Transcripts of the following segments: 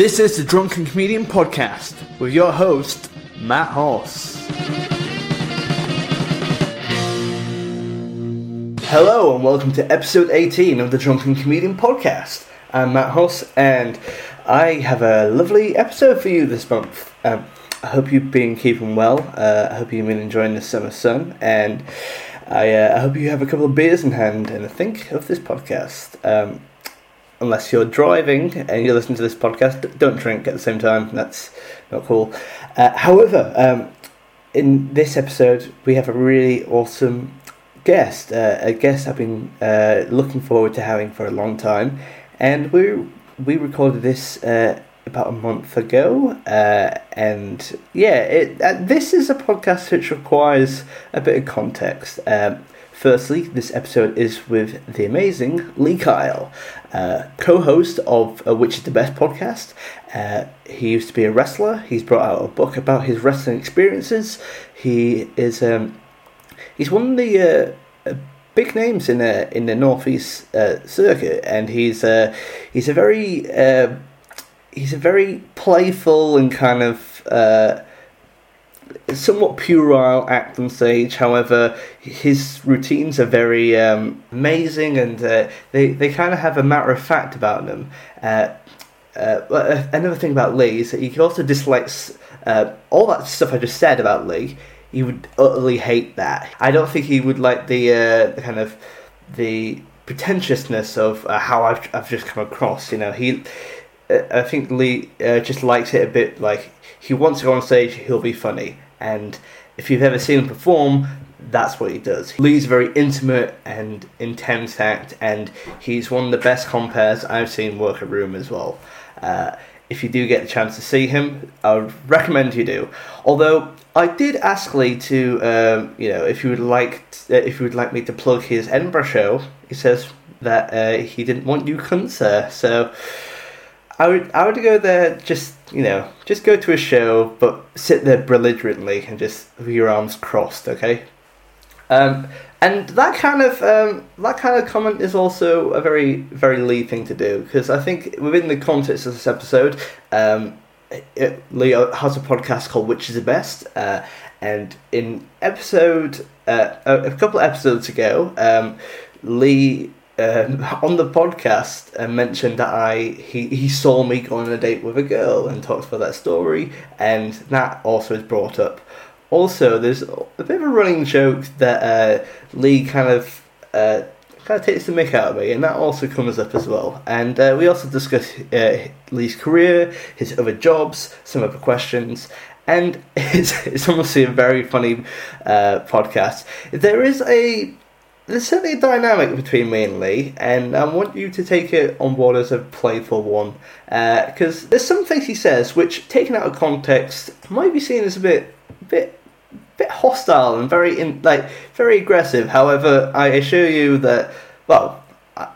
This is the Drunken Comedian Podcast with your host, Matt Hoss. Hello, and welcome to episode 18 of the Drunken Comedian Podcast. I'm Matt Hoss, and I have a lovely episode for you this month. Um, I hope you've been keeping well. Uh, I hope you've been enjoying the summer sun, and I, uh, I hope you have a couple of beers in hand and I think of this podcast. Um, unless you're driving and you're listening to this podcast, don't drink at the same time. That's not cool. Uh, however, um, in this episode, we have a really awesome guest, uh, a guest I've been uh, looking forward to having for a long time, and we we recorded this uh, about a month ago, uh, and yeah, it, uh, this is a podcast which requires a bit of context. Um, Firstly, this episode is with the amazing Lee Kyle, uh, co host of uh, Which is the Best podcast. Uh, he used to be a wrestler. He's brought out a book about his wrestling experiences. He is um, he's one of the uh, big names in the in the northeast uh, circuit, and he's uh, he's a very he's a very playful and kind of somewhat puerile act on stage. However, his routines are very um, amazing, and uh, they they kind of have a matter of fact about them. Uh, uh, another thing about Lee is that he also dislikes uh, all that stuff I just said about Lee. He would utterly hate that. I don't think he would like the, uh, the kind of the pretentiousness of uh, how I've I've just come across. You know, he. I think Lee just likes it a bit like he wants to go on stage, he'll be funny and if you've ever seen him perform, that's what he does. Lee's very intimate and intense act, and he's one of the best compères I've seen work a room as well. Uh, if you do get the chance to see him, I would recommend you do. Although I did ask Lee to, um, you know, if you would like, t- uh, if you would like me to plug his Edinburgh show. He says that uh, he didn't want you cunts there, so I would I would go there just you know just go to a show but sit there belligerently and just with your arms crossed okay? Um, and that kind of um, that kind of comment is also a very very Lee thing to do because I think within the context of this episode um, it, Leo has a podcast called Which is the Best uh, and in episode uh, a, couple of episodes ago um, Lee um, on the podcast uh, mentioned that I he, he saw me go on a date with a girl and talked about that story, and that also is brought up. Also, there's a bit of a running joke that uh, Lee kind of uh, kind of takes the mick out of me, and that also comes up as well. And uh, we also discuss uh, Lee's career, his other jobs, some other questions, and it's, it's honestly a very funny podcast. There is a there's certainly a dynamic between me and Lee, and I want you to take it on board as a playful one. Because uh, there's some things he says which, taken out of context, might be seen as a bit, bit, bit hostile and very, in, like, very aggressive. However, I assure you that, well,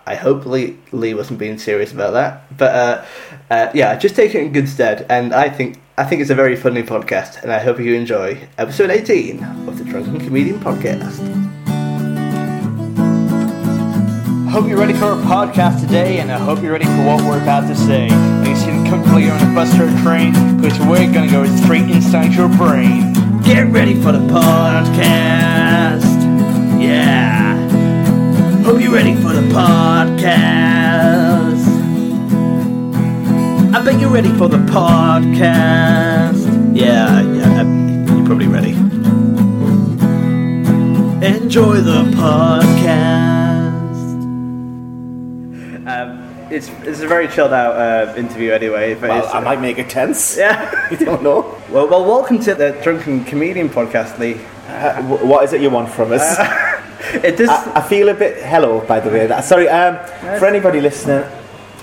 I hope Lee, Lee wasn't being serious about that. But uh, uh, yeah, just take it in good stead, and I think I think it's a very funny podcast, and I hope you enjoy episode 18 of the Drunken Comedian Podcast hope you're ready for our podcast today, and I hope you're ready for what we're about to say. Like you sitting comfortably on a bus or a train, because we're gonna go straight inside your brain. Get ready for the podcast. Yeah. Hope you're ready for the podcast. I bet you're ready for the podcast. Yeah, yeah, you're probably ready. Enjoy the podcast. It's it's a very chilled out uh, interview anyway. But well, I might make it tense. Yeah, you don't know. Well, well, welcome to the Drunken Comedian podcast, Lee. Uh, what is it you want from us? Uh, it does. I, I, feel a bit. Hello, by the way. Sorry. Um, for anybody listening,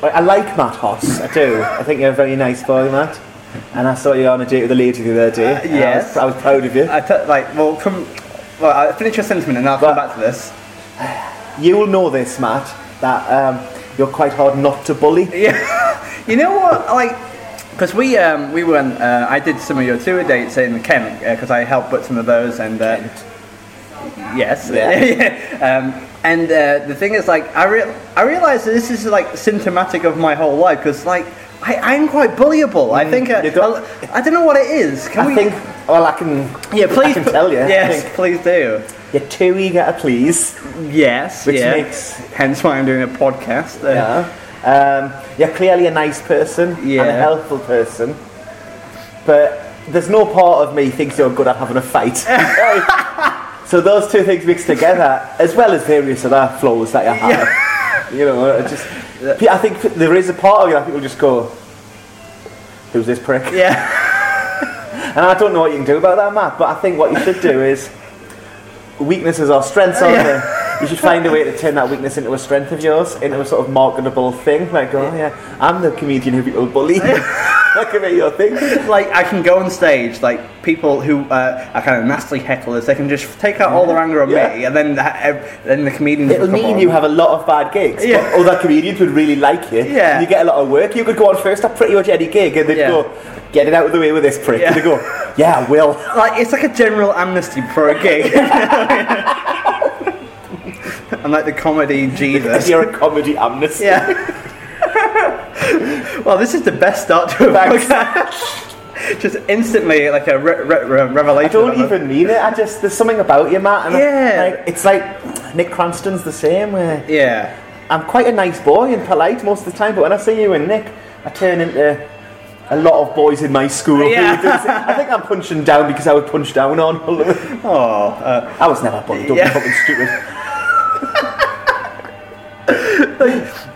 I, like Matt Hoss. I do. I think you're a very nice boy, Matt. And I saw you on a date with a lady the other day. Uh, yes, I was, I was, proud of you. I t- like. Well, come. Well, I'll finish your sentiment and I'll but, come back to this. You will know this, Matt. That. Um, you're quite hard not to bully. Yeah, you know what? Like, because we um, we went. Uh, I did some of your tour dates in Kent because uh, I helped put some of those and. Uh, yes. Yeah. um, and uh, the thing is, like, I re- I realize that this is like symptomatic of my whole life because, like, I, I'm quite bullyable. I think uh, you don't- I, I don't know what it is. Can I we? think. Well, I can. yeah, please I can tell you. Yes, please do. You're too eager to please, Yes, which yeah. makes Hence why I'm doing a podcast. Uh, yeah. Um, you're clearly a nice person and a helpful person, but there's no part of me thinks you're good at having a fight. So those two things mixed together, as well as various other flaws that you have, you know, just. I think there is a part of you that people just go, "Who's this prick?" Yeah. And I don't know what you can do about that, Matt. But I think what you should do is weaknesses are strengths, they? You should find a way to turn that weakness into a strength of yours, into a sort of marketable thing. Like, oh yeah, I'm the comedian who people bully. that could be your thing. like I can go on stage, like people who uh, are kind of nasty hecklers, they can just take out all their anger on Yeah. me, and then ev- then the comedians. It'll will mean you have a lot of bad gigs, Yeah. but other comedians would really like you. Yeah. And you get a lot of work. You could go on first at pretty much any gig, and they'd Yeah. go, "Get it out of the way with this prick." Yeah. And they go, "Yeah, I will." like it's like a general amnesty for a gig. I'm like the comedy Jesus. You're a comedy amnesty. Yeah. well, this is the best start to a Thanks. podcast. Just instantly, like a re- re- re- I revelation. don't of a- even mean it. I just there's something about you, Matt. And I- Yeah. like, it's like Nick Cranston's the same. Where Yeah. I'm quite a nice boy and polite most of the time, but when I see you and Nick, I turn into a lot of boys in my school. Yeah. I think I'm punching down because I would punch down on. Oh, uh, I was never bullied. Don't Yeah. be fucking stupid.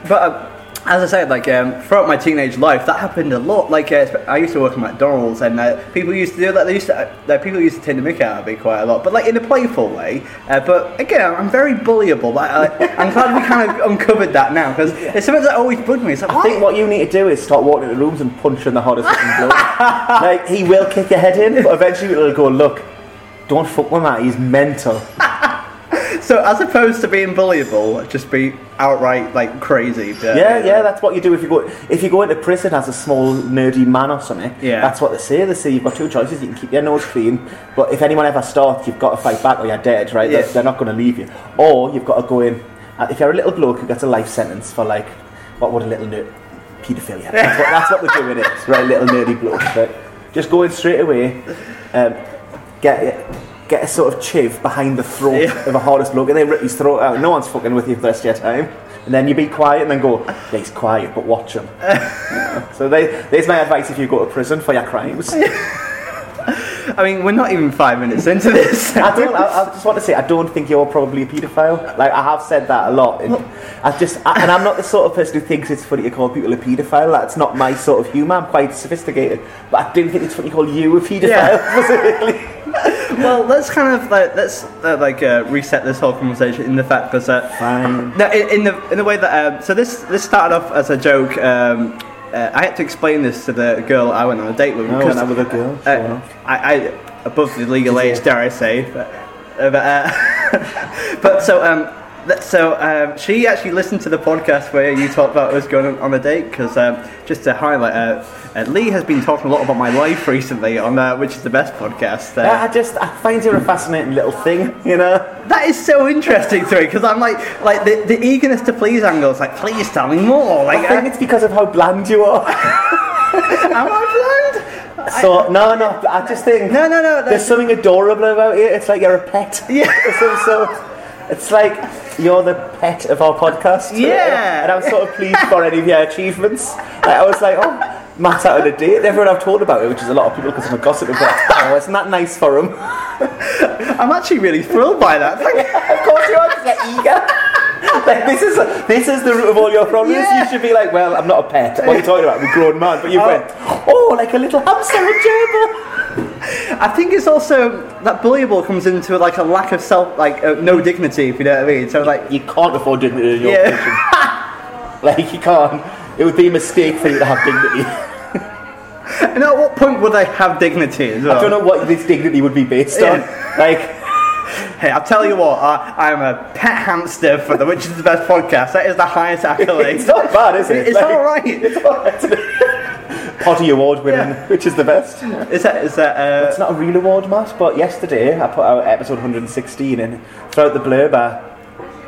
but uh, as I said, like um, throughout my teenage life, that happened a lot. Like uh, I used to work at McDonald's, and uh, people used to do that. They used to, uh, people used to take the mick out of me quite a lot, but like in a playful way. Uh, but again, I'm very bullyable. But I, I'm glad we kind of uncovered that now because it's something that always bugged me. It's like, I think what you need to do is start walking into rooms and punching the hardest looking bloke. like he will kick your head in, but eventually it'll go, look, don't fuck with that. He's mental. So as opposed to being bullyable, just be outright like crazy. But, Yeah, yeah, that's what you do if you go if you go into prison as a small nerdy man or something. Yeah. That's what they say. They say you've got two choices. You can keep your nose clean, but if anyone ever starts, you've got to fight back or you're dead, right? Yeah. They're, they're not going to leave you. Or you've got to go in. uh, If you're a little bloke who gets a life sentence for like what would a little nerd paedophilia? That's what, that's what the doing is, right? Little nerdy bloke. Right? Just go in straight away. Um, get get a sort of chiv behind the throat Yeah. of a hardest bloke, and then rip his throat out. No one's fucking with you for the rest of your time. And then you be quiet, and then go, yeah, he's quiet, but watch him. so they, there's my advice if you go to prison for your crimes. I mean, we're not even five minutes into this. I don't. I, I just want to say, I don't think you're probably a paedophile. Like I have said that a lot. And I just, I, and I'm not the sort of person who thinks it's funny to call people a paedophile. That's not my sort of humour. I'm quite sophisticated, but I don't think it's funny to call you a paedophile Yeah. specifically. well, let's kind of like let's uh, like uh, reset this whole conversation in the fact because uh, Fine. no, in, in the in the way that um, so this this started off as a joke. Um, uh, I had to explain this to the girl I went on a date with. I because, went out with a girl, uh. I, I above the legal age, dare I say? But, uh, but, uh, but so um, that, so um, she actually listened to the podcast where you talked about us going on, on a date because um, just to highlight, uh, uh, Lee has been talking a lot about my life recently on uh, which is the best podcast. Uh, I just I find you a fascinating little thing, you know. That is so interesting to me because I'm like, like the, the eagerness to please angle is like, please tell me more. Like, I think it's because of how bland you are. am I bland? So no, no, I just think No, no, no. there's something adorable about you. It's like you're a pet. Yeah. so, so it's like you're the pet of our podcast. Yeah. And I'm sort of pleased for any of your achievements. Like, I was like, oh, Matt's out on a date. Everyone I've told about it, which is a lot of people because I'm a gossip about. Oh, isn't that nice for him? I'm actually really thrilled by that. Like, of course you are, 'cause you're eager. Like this is this is the root of all your problems. Yeah. You should be like, well, I'm not a pet. What are you talking about? I'm a grown man. But you Oh. went, oh, like a little hamster and gerbil. I think it's also that bullyable comes into like a lack of self, like uh, no dignity, if you know what I mean. So like, You can't afford dignity in your Yeah. position. like you can't. It would be a mistake for you to have dignity. and at what point would I have dignity as well? I don't know what this dignity would be based on. Like, Hey, I'll tell you what, I, I'm a pet hamster for the Which is the Best podcast. That is the highest accolade. it's not bad, is it? It's Like, alright. It's alright. Potty award winning, Yeah. which is the best. Is that, is that, uh, It's not a real award, Matt, but yesterday I put out episode 116 and throughout the blurb I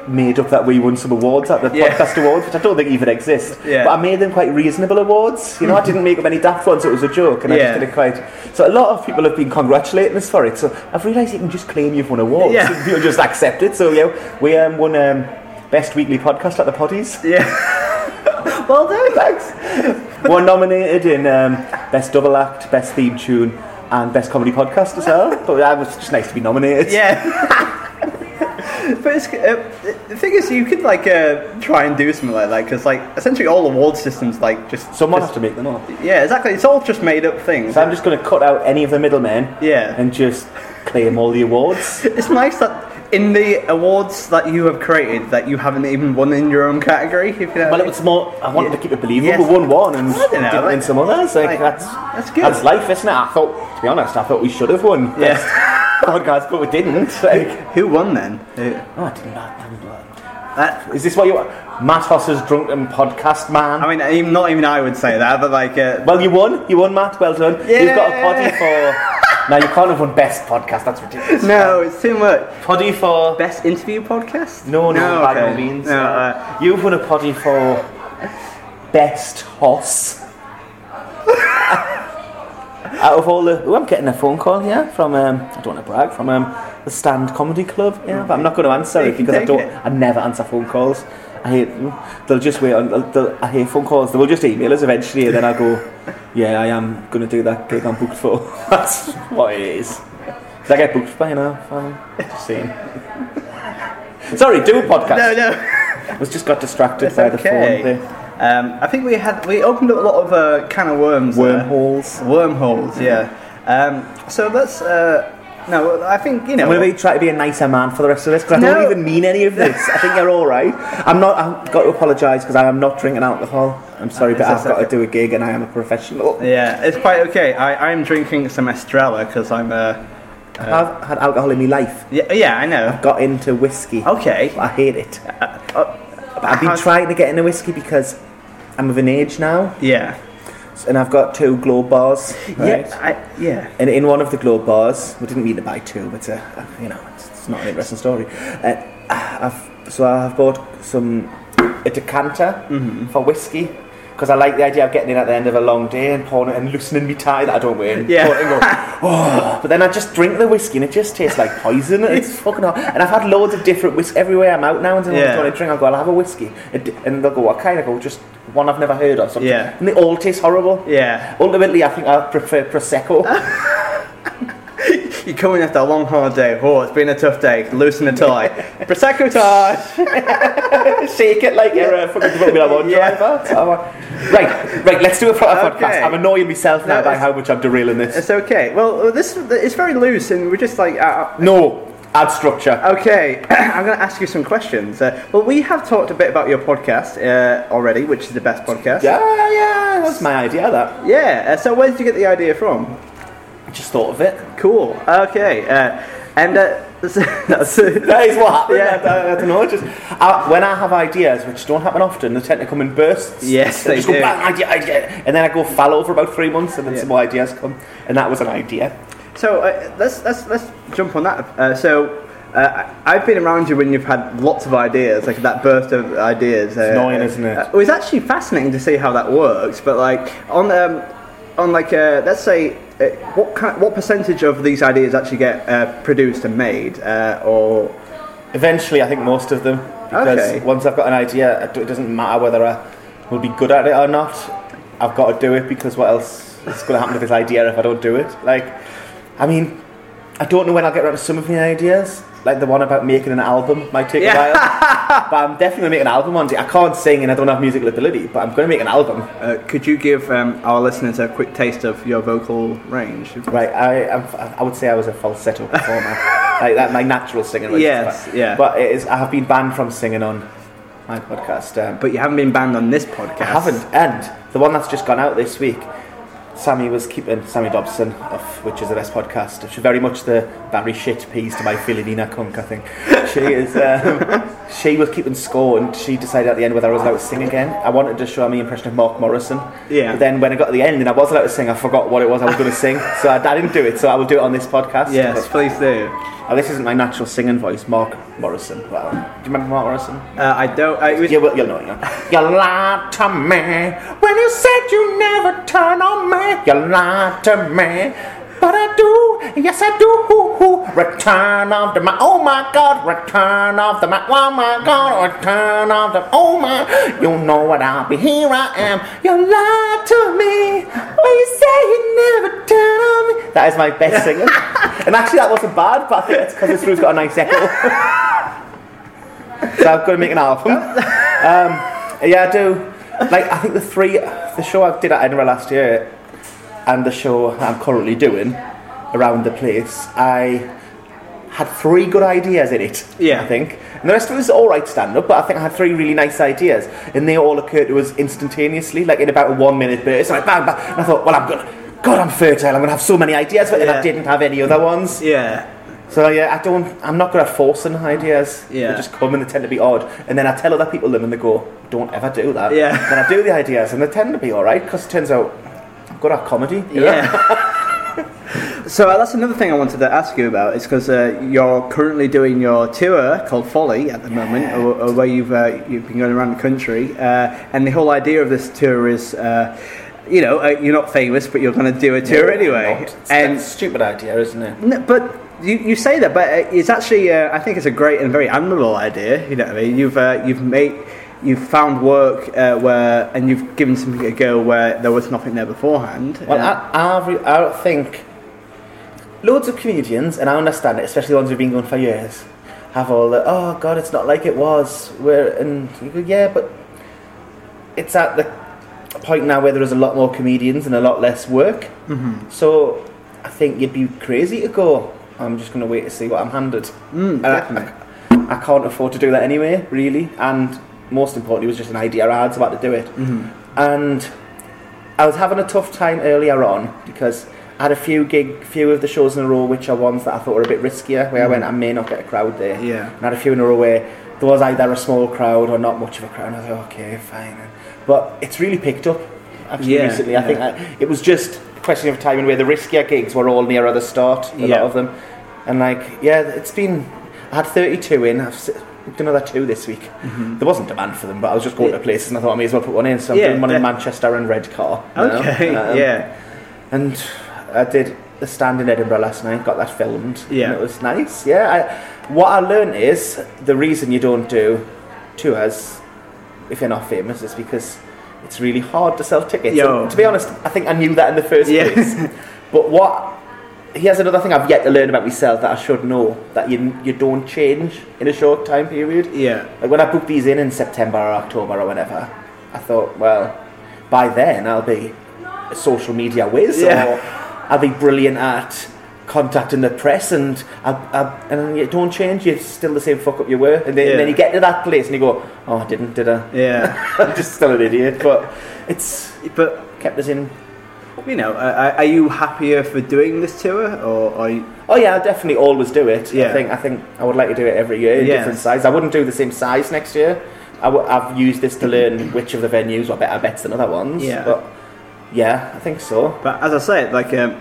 made up that we won some awards at the Yeah. podcast awards, which I don't think even exist. Yeah. But I made them quite reasonable awards. You know, I didn't make up any daft ones. It was a joke, and I just did it quite. So a lot of people have been congratulating us for it. So I've realised you can just claim you've won awards. Yeah. and People just accept it. So yeah, we um, won um, best weekly podcast at the Potties. Yeah. well done. Thanks. We're nominated in um, best double act, best theme tune, and best comedy podcast as well. But that was just nice to be nominated. Yeah. but it's, uh, the thing is, you could like uh, try and do something like that because, like, essentially all award systems like just Someone just, has to make them up. Yeah, exactly. It's all just made up things. So I'm just going to cut out any of the middlemen Yeah. and just claim all the awards. It's nice that in the awards that you have created, that you haven't even won in your own category. If you know. Well, it was more. I wanted to keep it believable. Yes. We won one and know, didn't win some others. Like, like, that's that's good. That's life, isn't it? I thought, to be honest, I thought we should have won. Yeah. podcast, but we didn't. Like, Who won then? Who- oh, I didn't. I didn't That, is this what you want? Matt Hoss's drunken podcast man? I mean, even, not even I would say that, but like, uh, well, you won. You won, Matt. Well done. You've got a Yeah. poddy for. now you can't have won best podcast. That's ridiculous. no, it's too much. Poddy for. Best interview podcast? No, no, by okay. no means. No, Uh, You've won a poddy for best hoss. Out of all the, oh, I'm getting a phone call here from um, I don't want to brag from um, the Stand Comedy Club. Yeah, but I'm not going to answer it because I don't. I never answer phone calls. I hate them. They'll just wait on. They'll, they'll, I hate phone calls. They will just email us eventually, and then I'll go. Yeah, I am going to do that gig I'm booked for. That's what it is. Did I get booked by now? Fine. Just saying. Sorry, do a podcast. no, no. I was just got distracted It's by the phone. The Um, I think we had we opened up a lot of uh, can of worms. there. wormholes. Wormholes, yeah. Um, so let's. Uh, no, I think you know. I'm going to be, try to be a nicer man for the rest of this because I No. don't even mean any of this. I think you're all right. I'm not. I've got to apologise because I am not drinking alcohol. I'm sorry, but I've got to do a gig and I am a professional. Yeah, it's quite okay. I I'm drinking some Estrella because I'm. Uh, I've had alcohol in my life. yeah, yeah, I know. I've got into whiskey. Okay. I hate it. Uh, But I've been trying to get into whiskey because I'm of an age now, Yeah. and I've got two globe bars. Right? Yeah. I, yeah. And in one of the globe bars, we didn't mean to buy two, but uh, you know, it's, it's not an interesting story. Uh, I've, so I've bought some a decanter Mm-hmm. for whiskey because I like the idea of getting in at the end of a long day and pouring it and loosening me tie that I don't wear. and Yeah. pour it and go, oh. But then I just drink the whiskey and it just tastes like poison. It's fucking hot. And I've had loads of different whiskey everywhere I'm out now and someone's Yeah. going to drink. I'll go, I'll have a whiskey. And and they'll go, what kind? I go, just one I've never heard of. Something. Yeah. And they all taste horrible. Yeah. Ultimately, I think I prefer Prosecco. You come in after a long hard day. Oh, it's been a tough day. Loosen the tie. Prosecco tie. Shake it like you're a fucking Formula One Yeah. driver. Oh, uh, right, right. Let's do a proper Okay. podcast. I'm annoying myself now No, by how much I'm derailing this. It's okay. Well, this it's very loose, and we're just like. Uh, No, add structure. Okay, I'm going to ask you some questions. Uh, well, we have talked a bit about your podcast uh, already, which is the best podcast. Yeah, yeah. That's my idea. That Yeah. Uh, so, where did you get the idea from? I just thought of it. Cool. Okay. Uh, and uh, that's, That is what happened. Yeah. I, I, I don't know. Just I, when I have ideas, which don't happen often, they tend to come in bursts. Yes, they just do. Go, bang, idea, idea, and then I go fallow for about three months, and then Yeah. some more ideas come, and that was an idea. So uh, let's let's let's jump on that. Uh, so. Uh, I've been around you when you've had lots of ideas, like that burst of ideas. Uh, annoying, uh, isn't it? Uh, it was actually fascinating to see how that works. But like on um, on like uh, let's say uh, what kind, what percentage of these ideas actually get uh, produced and made, uh, or Eventually, I think most of them. Because Okay. once I've got an idea, it it doesn't matter whether I will be good at it or not. I've got to do it because what else is going to happen to this idea if I don't do it? Like, I mean, I don't know when I'll get around to some of my ideas. Like the one about making an album might take Yeah. a while. but I'm definitely going to make an album one day. I can't sing and I don't have musical ability, but I'm going to make an album. uh, could you give um, our listeners a quick taste of your vocal range? Right, I, I'm, I would say I was a falsetto performer. like that, my natural singing. was- Yes, yeah. But it is, I have been banned from singing on my podcast. Um, But you haven't been banned on this podcast. I haven't. And the one that's just gone out this week, Sammy was keeping Sammy Dobson of which is the best podcast. She's very much the Barry Shitpeas to my Philomena Cunk, I think. She is. Um, she was keeping score, and she decided at the end whether I was allowed to sing again. I wanted to show my impression of Mark Morrison. Yeah. But then when I got to the end and I was allowed to sing, I forgot what it was I was going to sing, so I, I, didn't do it. So I will do it on this podcast. Yes, please do. Oh, this isn't my natural singing voice, Mark Morrison. Well, do you remember Mark Morrison? Uh, I don't. I, was... you will, you'll know. You, you lied to me when you said you never turn on me. You lied to me. But I do, yes I do. Return of the Mack, oh my God, return of the Mack, oh my God, return of the, oh my, you know what I'll be, here I am. You lied to me, when you say you never turn on me. That is my best singing. and actually that wasn't bad, but I think it's because this room's got a nice echo. so I've got to make an album. Um, yeah, I do. Like, I think the three, the show I did at Edinburgh last year, and the show I'm currently doing around the place, I had three good ideas in it. Yeah. I think. And the rest of it was all right stand up, but I think I had three really nice ideas. And they all occurred to us instantaneously, like in about a one minute burst. And I bang, bang. And I thought, well, I'm going to, God, I'm fertile. I'm going to have so many ideas, but then I didn't have any other ones. Yeah. So yeah, I don't. I'm not good at forcing ideas. Yeah. They just come and they tend to be odd, and then I tell other people them, and they go, "Don't ever do that." Yeah. Then I do the ideas, and they tend to be all right because it turns out Good at comedy. Yeah. so uh, that's another thing I wanted to ask you about. Is because uh, you're currently doing your tour called Folly at the moment, or, or where you've uh, you've been going around the country, uh, and the whole idea of this tour is. Uh, you know, uh, you're not famous, but you're going to do a tour No, anyway. It's And a stupid idea, isn't it? No, but you, you say that, but uh, it's actually uh, I think it's a great and very admirable idea. You know what I mean? You've uh, you've made you've found work uh, where and you've given something a go where there was nothing there beforehand. Well, Uh, I, I, re- I think loads of comedians, and I understand it, especially the ones who've been going for years, have all the oh god, it's not like it was. Where and you go, yeah, but it's at the point now where there is a lot more comedians and a lot less work. mhm. So I think you'd be crazy to go. I'm just going to wait to see what I'm handed. Mm, And I- definitely. I can't afford to do that anyway, really. And most importantly, it was just an idea I had about to do it. Mhm. And I was having a tough time earlier on because I had a few gig, few of the shows in a row which are ones that I thought were a bit riskier, where I went, I may not get a crowd there. Yeah. And I had a few in a row where there was either a small crowd or not much of a crowd. And I was like, okay, fine. But it's really picked up actually Yeah, recently. I think. I, it was just a question of timing where the riskier gigs were all nearer the start, a Yeah. lot of them. And like, yeah, it's been. I had 32 in. I've done another two this week. Mhm. There wasn't demand for them, but I was just going Yeah. to places and I thought I may as well put one in. So I'm Yeah, doing one in Manchester and Redcar. Okay. Um, yeah. And I did the stand in Edinburgh last night, got that filmed. Yeah. It was nice. Yeah. I, what I learned is the reason you don't do tours if you're not famous is because it's really hard to sell tickets. Yo. And to be honest, I think I knew that in the first Yeah. place. But what here's another thing I've yet to learn about myself that I should know that you you don't change in a short time period. Yeah. Like when I booked these in in September or October or whenever, I thought, well, by then I'll be a social media whiz Yeah. or I'll be brilliant at contacting the press and I, I, and you don't change, you're still the same fuck up you were. And then, and then you get to that place and you go, oh, I didn't, did I? Yeah. I'm just still an idiot. But it's but kept us in. You know, are, are you happier for doing this tour, or are you? Oh yeah, I'll definitely always do it. Yeah. I think I think I would like to do it every year in Yes. different size. I wouldn't do the same size next year. I w- I've used this to learn which of the venues are better bets than other ones. Yeah. But yeah, I think so. But as I say, like, um,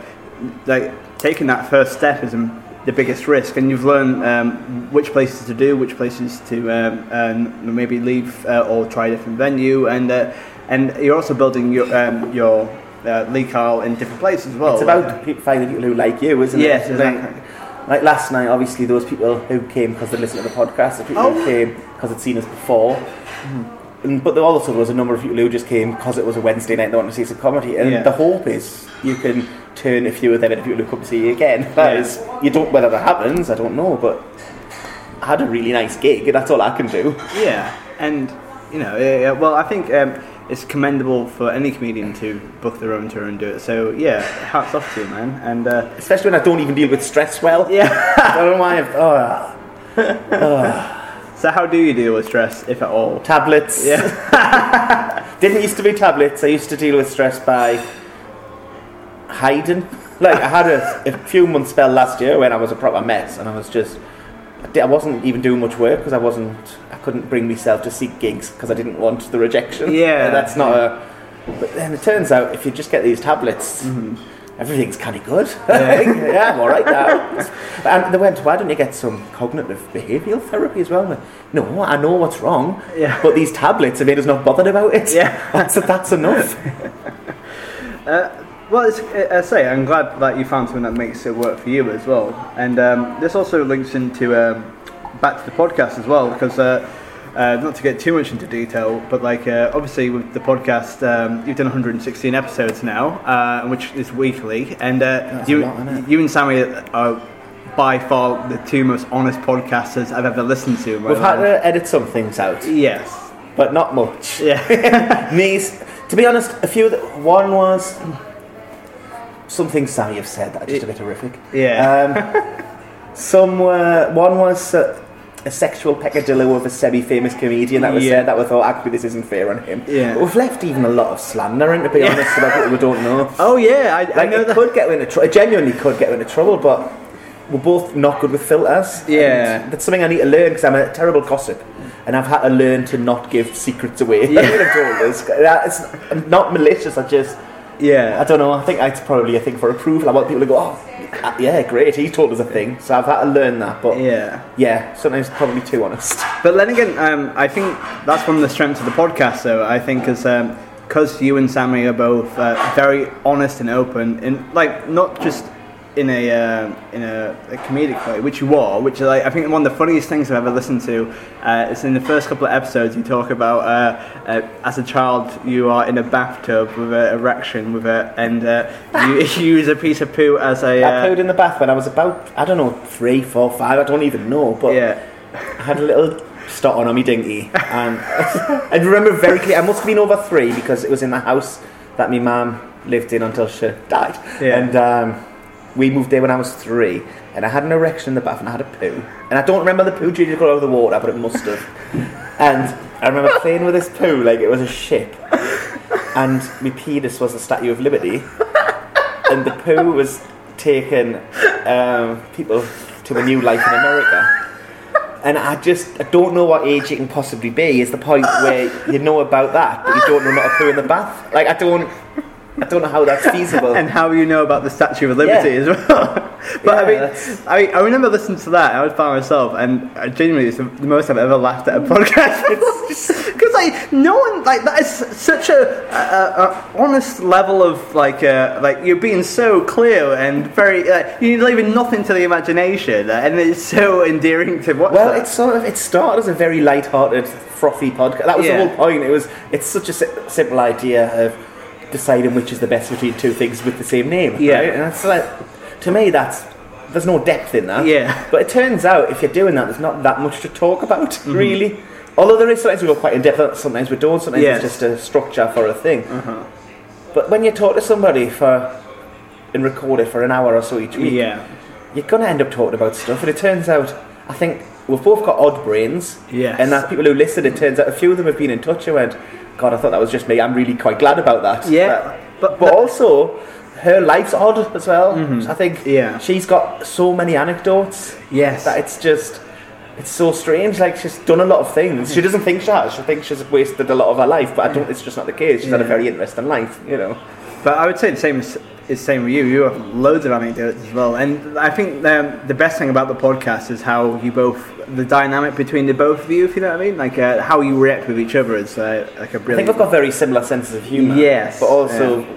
like taking that first step is um, the biggest risk, and you've learned um, which places to do, which places to um, um, maybe leave uh, or try a different venue, and uh, and you're also building your um, your uh, Lee Carl in different places as well. it's about finding people who like you, isn't Yes, it? exactly. Like, like last night, obviously, those people who came because they listened to the podcast, the people Oh. who came because they'd seen us before. And, but there also was a number of people who just came because it was a Wednesday night and they wanted to see some comedy. And Yeah. the hope is you can turn a few of them into people who come to see you again. That Yeah. is, you don't whether that happens, I don't know, but I had a really nice gig, and that's all I can do. Yeah, and you know, yeah, yeah, well, I think um, it's commendable for any comedian to book their own tour and do it. So yeah, hats off to you, man. And uh, Especially when I don't even deal with stress well. yeah. I don't know why I've. Oh, so how do you deal with stress, if at all? tablets. Yeah. Didn't used to be tablets. I used to deal with stress by hiding. Like I had a, a few months spell last year when I was a proper mess, and I was just I wasn't even doing much work because I wasn't I couldn't bring myself to seek gigs because I didn't want the rejection. Yeah, that's not a. But then it turns out if you just get these tablets. Mm-hmm everything's kind of good. Yeah, yeah I'm all right now. And they went, why don't you get some cognitive behavioural therapy as well? no, I know what's wrong, yeah. but these tablets have made us not bothered about it. Yeah. that's, that's enough. Uh, well, I say, I'm glad that you found something that makes it work for you as well. And um, this also links into um, back to the podcast as well, because uh, uh, not to get too much into detail, but like uh, obviously with the podcast, um, you've done 116 episodes now, uh, which is weekly, and uh, you, lot, you and Sammy are by far the two most honest podcasters I've ever listened to. We've had to edit some things out. Yes, but not much. Yeah, me. To be honest, a few. That, one was something Sammy have said that are just a bit horrific. Yeah. Um, some were. One was uh, a sexual peccadillo of a semi-famous comedian that was yeah. said that we thought actually this isn't fair on him. Yeah. But we've left even a lot of slander in to be yeah. honest about people we don't know. Oh yeah, I, like, I know it that. could get into trouble. Genuinely could get into trouble, but we're both not good with filters. Yeah, that's something I need to learn because I'm a terrible gossip. And I've had to learn to not give secrets away. Yeah. It's not malicious. I just, yeah, I don't know. I think it's probably a thing for approval. I want people to go, oh, uh, yeah, great. He taught us a thing, so I've had to learn that. But yeah, yeah, sometimes probably too honest. But then again, um, I think that's one of the strengths of the podcast. Though I think is because um, you and Sammy are both uh, very honest and open, and like not just in a uh, in a, a, comedic way, which you are, which is like, I think one of the funniest things I've ever listened to. Uh, is in the first couple of episodes you talk about uh, uh as a child you are in a bathtub with an erection with a and uh, you, you, use a piece of poo as a. I uh, pooed in the bath when I was about I don't know three, four, five. I don't even know, but yeah. I had a little start on on my dinky, and I remember very clearly. I must have been over three because it was in the house that my mum lived in until she died, yeah. and. Um, we moved there when I was three, and I had an erection in the bath and I had a poo. And I don't remember the poo did go over the water, but it must have. and I remember playing with this poo like it was a ship. And my penis was the Statue of Liberty. And the poo was taking um, people to a new life in America. And I just I don't know what age it can possibly be. Is the point where you know about that, but you don't know not to poo in the bath? Like I don't. I don't know how that's feasible. and how you know about the Statue of Liberty yeah. as well. but yeah, I mean, I, I remember listening to that. I was by myself, and I genuinely, it's the most I've ever laughed at a podcast. Because like no one like that is such a, a, a honest level of like uh, like you're being so clear and very uh, you're leaving nothing to the imagination, and it's so endearing to watch. Well, that. it's sort of it started as a very light-hearted, frothy podcast. That was yeah. the whole point. It was it's such a si- simple idea of deciding which is the best between two things with the same name. Yeah, right? and that's like to me that's there's no depth in that. Yeah, but it turns out if you're doing that, there's not that much to talk about mm-hmm. really. Although there is sometimes we go quite in depth, sometimes we don't. Sometimes yes. it's just a structure for a thing. Uh-huh. But when you talk to somebody for and record it for an hour or so each week, yeah. you're gonna end up talking about stuff. And it turns out, I think we've both got odd brains. Yes. And that people who listen, it turns out a few of them have been in touch and went, God, I thought that was just me. I'm really quite glad about that. Yeah, but but also her life's odd as well. Mm-hmm. I think yeah. she's got so many anecdotes. Yes, that it's just it's so strange. Like she's done a lot of things. She doesn't think she has. She thinks she's wasted a lot of her life, but I don't. It's just not the case. She's yeah. had a very interesting life, you know. But I would say the same is the same with you. You have loads of anecdotes as well, and I think um, the best thing about the podcast is how you both the dynamic between the both of you, if you know what I mean, like uh, how you react with each other is uh, like a brilliant. I think we've got very similar senses of humour. Yes, but also yeah.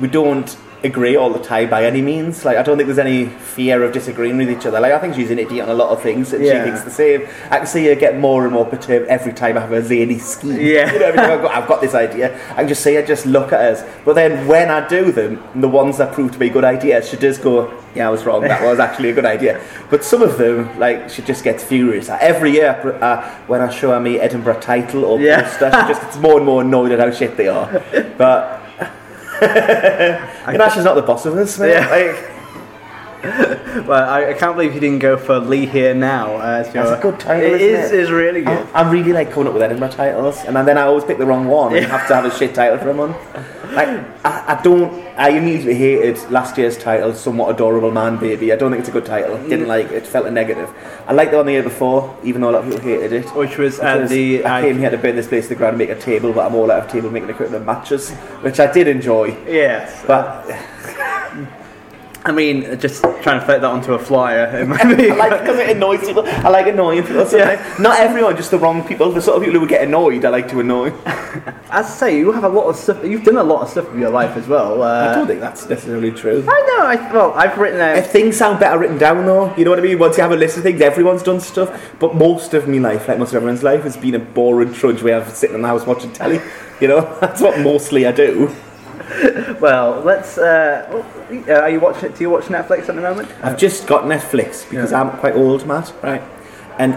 we don't agree all the time by any means. Like I don't think there's any fear of disagreeing with each other. Like I think she's an idiot on a lot of things, and yeah. she thinks the same. I can see her get more and more perturbed every time I have a zany scheme. Yeah, you know, every time I've got, I've got this idea, I can just see her just look at us. But then when I do them, the ones that prove to be good ideas, she does go, "Yeah, I was wrong. That was actually a good idea." But some of them, like she just gets furious. Every year uh, when I show her me Edinburgh title or yeah. poster, she just gets more and more annoyed at how shit they are. But you know, she's not the boss of us, mate. Yeah. Like, well, I, I, can't believe you didn't go for Lee Here Now. Uh, That's a good title. It is, it? is really good. I, I, really like coming up with Edinburgh titles, and then I always pick the wrong one and have to have a shit title for a month. like I, I don't. I immediately hated last year's title, "Somewhat Adorable Man Baby." I don't think it's a good title. Didn't mm. like it. Felt a negative. I liked the one the year before, even though a lot of people hated it. Which was uh, the I came here to burn this place to the ground and make a table, but I'm all out of table making equipment matches, which I did enjoy. Yes, but. I mean, just trying to fit that onto a flyer. I like because it annoys people. I like annoying people. Yeah. Not everyone, just the wrong people. The sort of people who would get annoyed, I like to annoy. As I say, you have a lot of stuff. You've done a lot of stuff with your life as well. Uh, I don't think that's necessarily true. I know. I, well, I've written. Uh, if things sound better written down, though, you know what I mean. Once you have a list of things, everyone's done stuff. But most of my life, like most of everyone's life, has been a boring trudge where I'm sitting in the house watching telly. You know, that's what mostly I do. well, let's. Uh, uh, are you watching? Do you watch Netflix at the moment? I've just got Netflix because yeah. I'm quite old, Matt. Right, and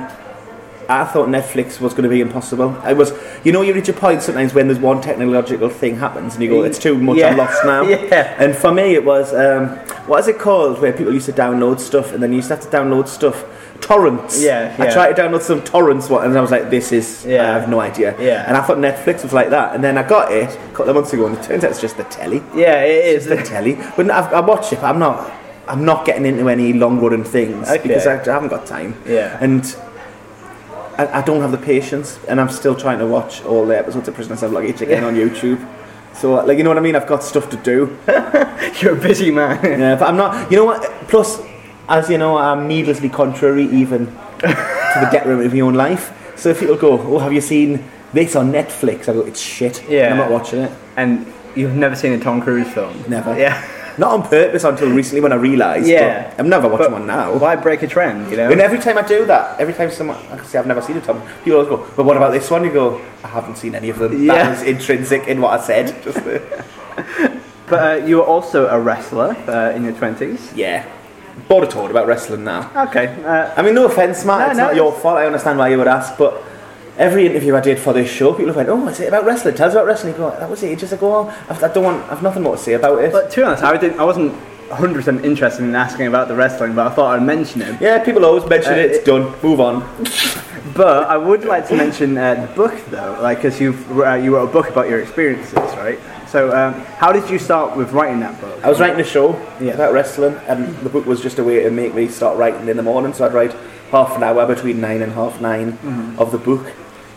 I thought Netflix was going to be impossible. I was, you know, you reach a point sometimes when there's one technological thing happens and you go, it's too much, yeah. I'm lost now. yeah. And for me, it was, um, what is it called, where people used to download stuff and then you used to have to download stuff torrents. Yeah, yeah. I tried to download some torrents one, and I was like, "This is." Yeah. I have no idea. Yeah. And I thought Netflix was like that, and then I got it a couple of months ago, and it turns out it's just the telly. Yeah, it is the telly. But I've, I watch it, but I'm not. I'm not getting into any long running things okay. because I, I, haven't got time. Yeah. And I, I, don't have the patience, and I'm still trying to watch all the episodes of Prisoner of Luggage again on YouTube. So, uh, like, you know what I mean? I've got stuff to do. You're a busy man. yeah, but I'm not. You know what? Plus, as you know, I'm needlessly contrary even to the get rid of my own life. So if people go, "Oh, have you seen this on Netflix?" I go, "It's shit. Yeah, I'm not watching it." And you've never seen a Tom Cruise film? Never. Yeah. Not on purpose until recently when I realised. Yeah. I'm never watching one now. Why break a trend, you know? And every time I do that, every time someone, I can say I've never seen a Tom, people always go, but what about this one? You go, I haven't seen any of them. Yeah. That is intrinsic in what I said. Just but uh, you were also a wrestler uh, in your 20s. Yeah bored of talking about wrestling now. Okay. Uh, I mean, no offence, Matt. No, it's no, not your fault. I understand why you would ask, but every interview I did for this show, people went, "Oh, is it about wrestling? Tell us about wrestling." Go, "That was ages ago. I, I don't want. I've nothing more to say about it." But to be honest, I didn't. I wasn't 100% interested in asking about the wrestling, but I thought I'd mention it. Yeah, people always mention uh, it. It's it, done. Move on. but I would like to mention uh, the book, though, like because you uh, you wrote a book about your experiences, right? So, um, how did you start with writing that book? I was writing a show yeah. about wrestling, and the book was just a way to make me start writing in the morning. So I'd write half an hour between nine and half 9 mm-hmm. of the book,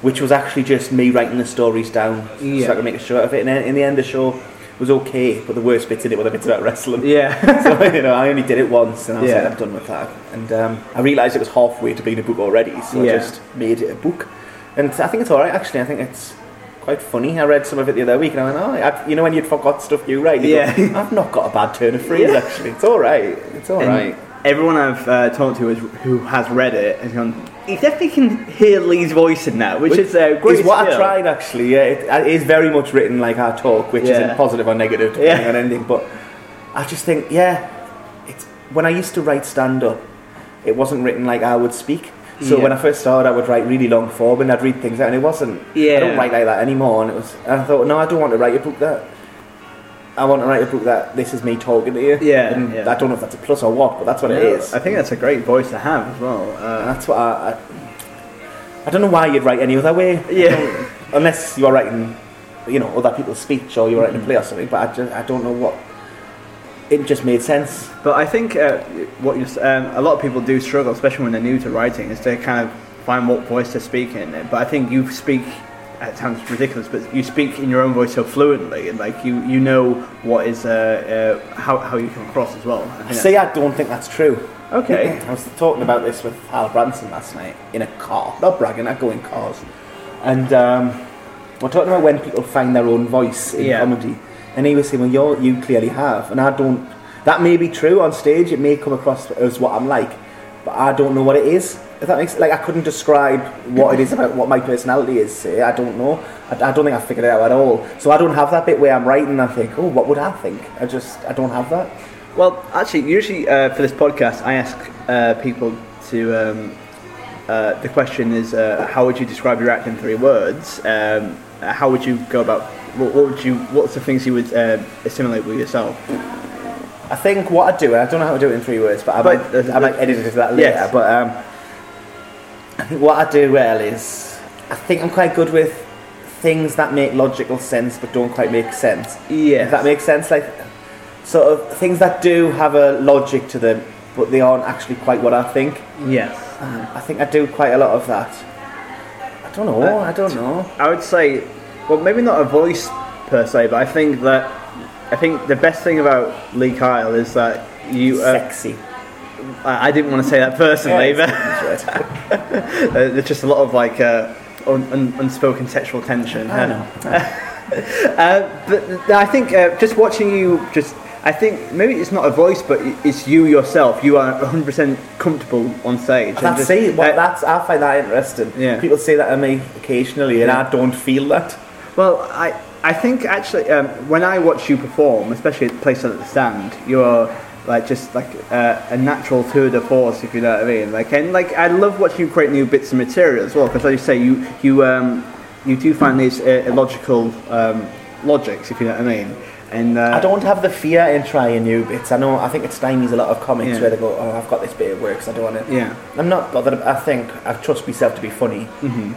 which was actually just me writing the stories down yeah. so I could make a show out of it. And in the end, the show was okay, but the worst bits in it were the bits about wrestling. Yeah. so, you know, I only did it once, and I was yeah. like, I'm done with that. And um, I realised it was halfway to being a book already, so yeah. I just made it a book. And I think it's alright, actually. I think it's quite funny. I read some of it the other week and I went, oh, I, you know when you'd forgot stuff you write? You yeah. Go, I've not got a bad turn of phrase yeah. actually. It's all right. It's all and right. Everyone I've uh, talked to is, who has read it has gone, you definitely can hear Lee's voice in that, which, which is uh, great. Is what skill. I tried actually. Yeah, it, it is very much written like our talk, which yeah. isn't positive or negative depending yeah. on anything. But I just think, yeah, it's when I used to write stand up, it wasn't written like I would speak. So yeah. when I first started, I would write really long form and I'd read things out, and it wasn't. Yeah. I don't write like that anymore, and it was. And I thought, no, I don't want to write a book that. I want to write a book that this is me talking to you. Yeah, and yeah. I don't know if that's a plus or what, but that's what it is. I think that's a great voice to have as well. Uh, that's what I, I. I don't know why you'd write any other way. Yeah. Unless you're writing, you know, other people's speech or you're writing mm-hmm. a play or something. But I just I don't know what it just made sense. But I think uh, what you um, a lot of people do struggle, especially when they're new to writing, is to kind of find what voice to speak in. But I think you speak. It sounds ridiculous, but you speak in your own voice so fluently, and like you, you know what is uh, uh, how how you come across as well. I See, I don't think that's true. Okay. I was talking about this with Hal Branson last night in a car. Not bragging, I go in cars, and um, we're talking about when people find their own voice in yeah. comedy and he was saying, well, you you clearly have. And I don't, that may be true on stage, it may come across as what I'm like, but I don't know what it is. If that makes like I couldn't describe what it is about what my personality is. Say I don't know. I, I, don't think I figured it out at all. So I don't have that bit where I'm writing. and I think, oh, what would I think? I just I don't have that. Well, actually, usually uh, for this podcast, I ask uh, people to. Um, uh, the question is, uh, how would you describe your act in three words? Um, how would you go about what, what would you? What's the things you would uh, assimilate with yourself? I think what I do, and I don't know how to do it in three words, but I but, might, uh, I might edit it to that later. Yes. But um, I think what I do well is, I think I'm quite good with things that make logical sense but don't quite make sense. Yeah. If that makes sense, like sort of things that do have a logic to them, but they aren't actually quite what I think. Yes. Um, I think I do quite a lot of that. I don't know. Uh, I don't know. I would say, well, maybe not a voice per se, but I think that I think the best thing about Lee Kyle is that you. Uh, Sexy. I, I didn't want to say that personally, Yeah, but uh, there's just a lot of like uh, un- un- unspoken sexual tension. I know. Uh, but I think uh, just watching you, just I think maybe it's not a voice, but it's you yourself. You are 100% comfortable on stage. That's just- what, uh, that's I find that interesting. Yeah. People say that to me occasionally, and Yeah. I don't feel that. Well, I I think actually um, when I watch you perform, especially at places like the stand, you're like just like uh, a natural tour de force, if you know what I mean. Like and like I love watching you create new bits of material as well, because like you say, you you um, you do find these uh, illogical um, logics, if you know what I mean. And uh, I don't have the fear in trying new bits. I know. I think it stymies a lot of comics Yeah. where they go, "Oh, I've got this bit of work, so I don't want it." Yeah. I'm not bothered. I think I trust myself to be funny. Mm-hmm.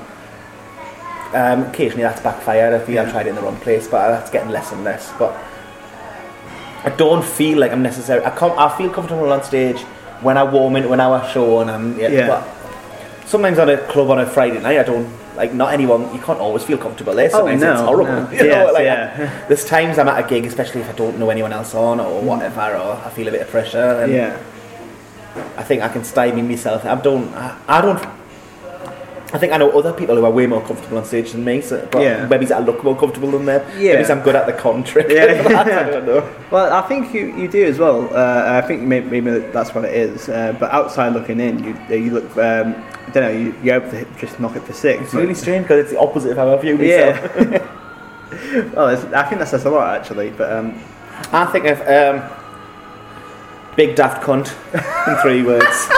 Um, occasionally that's backfired. I think Yeah. I've tried it in the wrong place, but that's getting less and less. But I don't feel like I'm necessary. I com- I feel comfortable on stage when I warm into an hour show, and I'm um, yeah. Yeah. But sometimes on a club on a Friday night, I don't like. Not anyone. You can't always feel comfortable there. Oh, no, it's horrible. no. You know, Yes, like, yeah. There's times I'm at a gig, especially if I don't know anyone else on or whatever, or I feel a bit of pressure. And Yeah. I think I can stymie myself. I don't. I, I don't. I think I know other people who are way more comfortable on stage than me. So, but Yeah. maybe I look more comfortable than them. Yeah. Maybe I'm good at the con trick. Yeah. I don't know. Well, I think you, you do as well. Uh, I think maybe, maybe that's what it is. Uh, but outside looking in, you you look. Um, I don't know. You, you're able to just knock it for six. It's really strange because it's the opposite of how I view myself. Yeah. well, it's, I think that says a lot actually. But um, I think of um, big daft cunt in three words.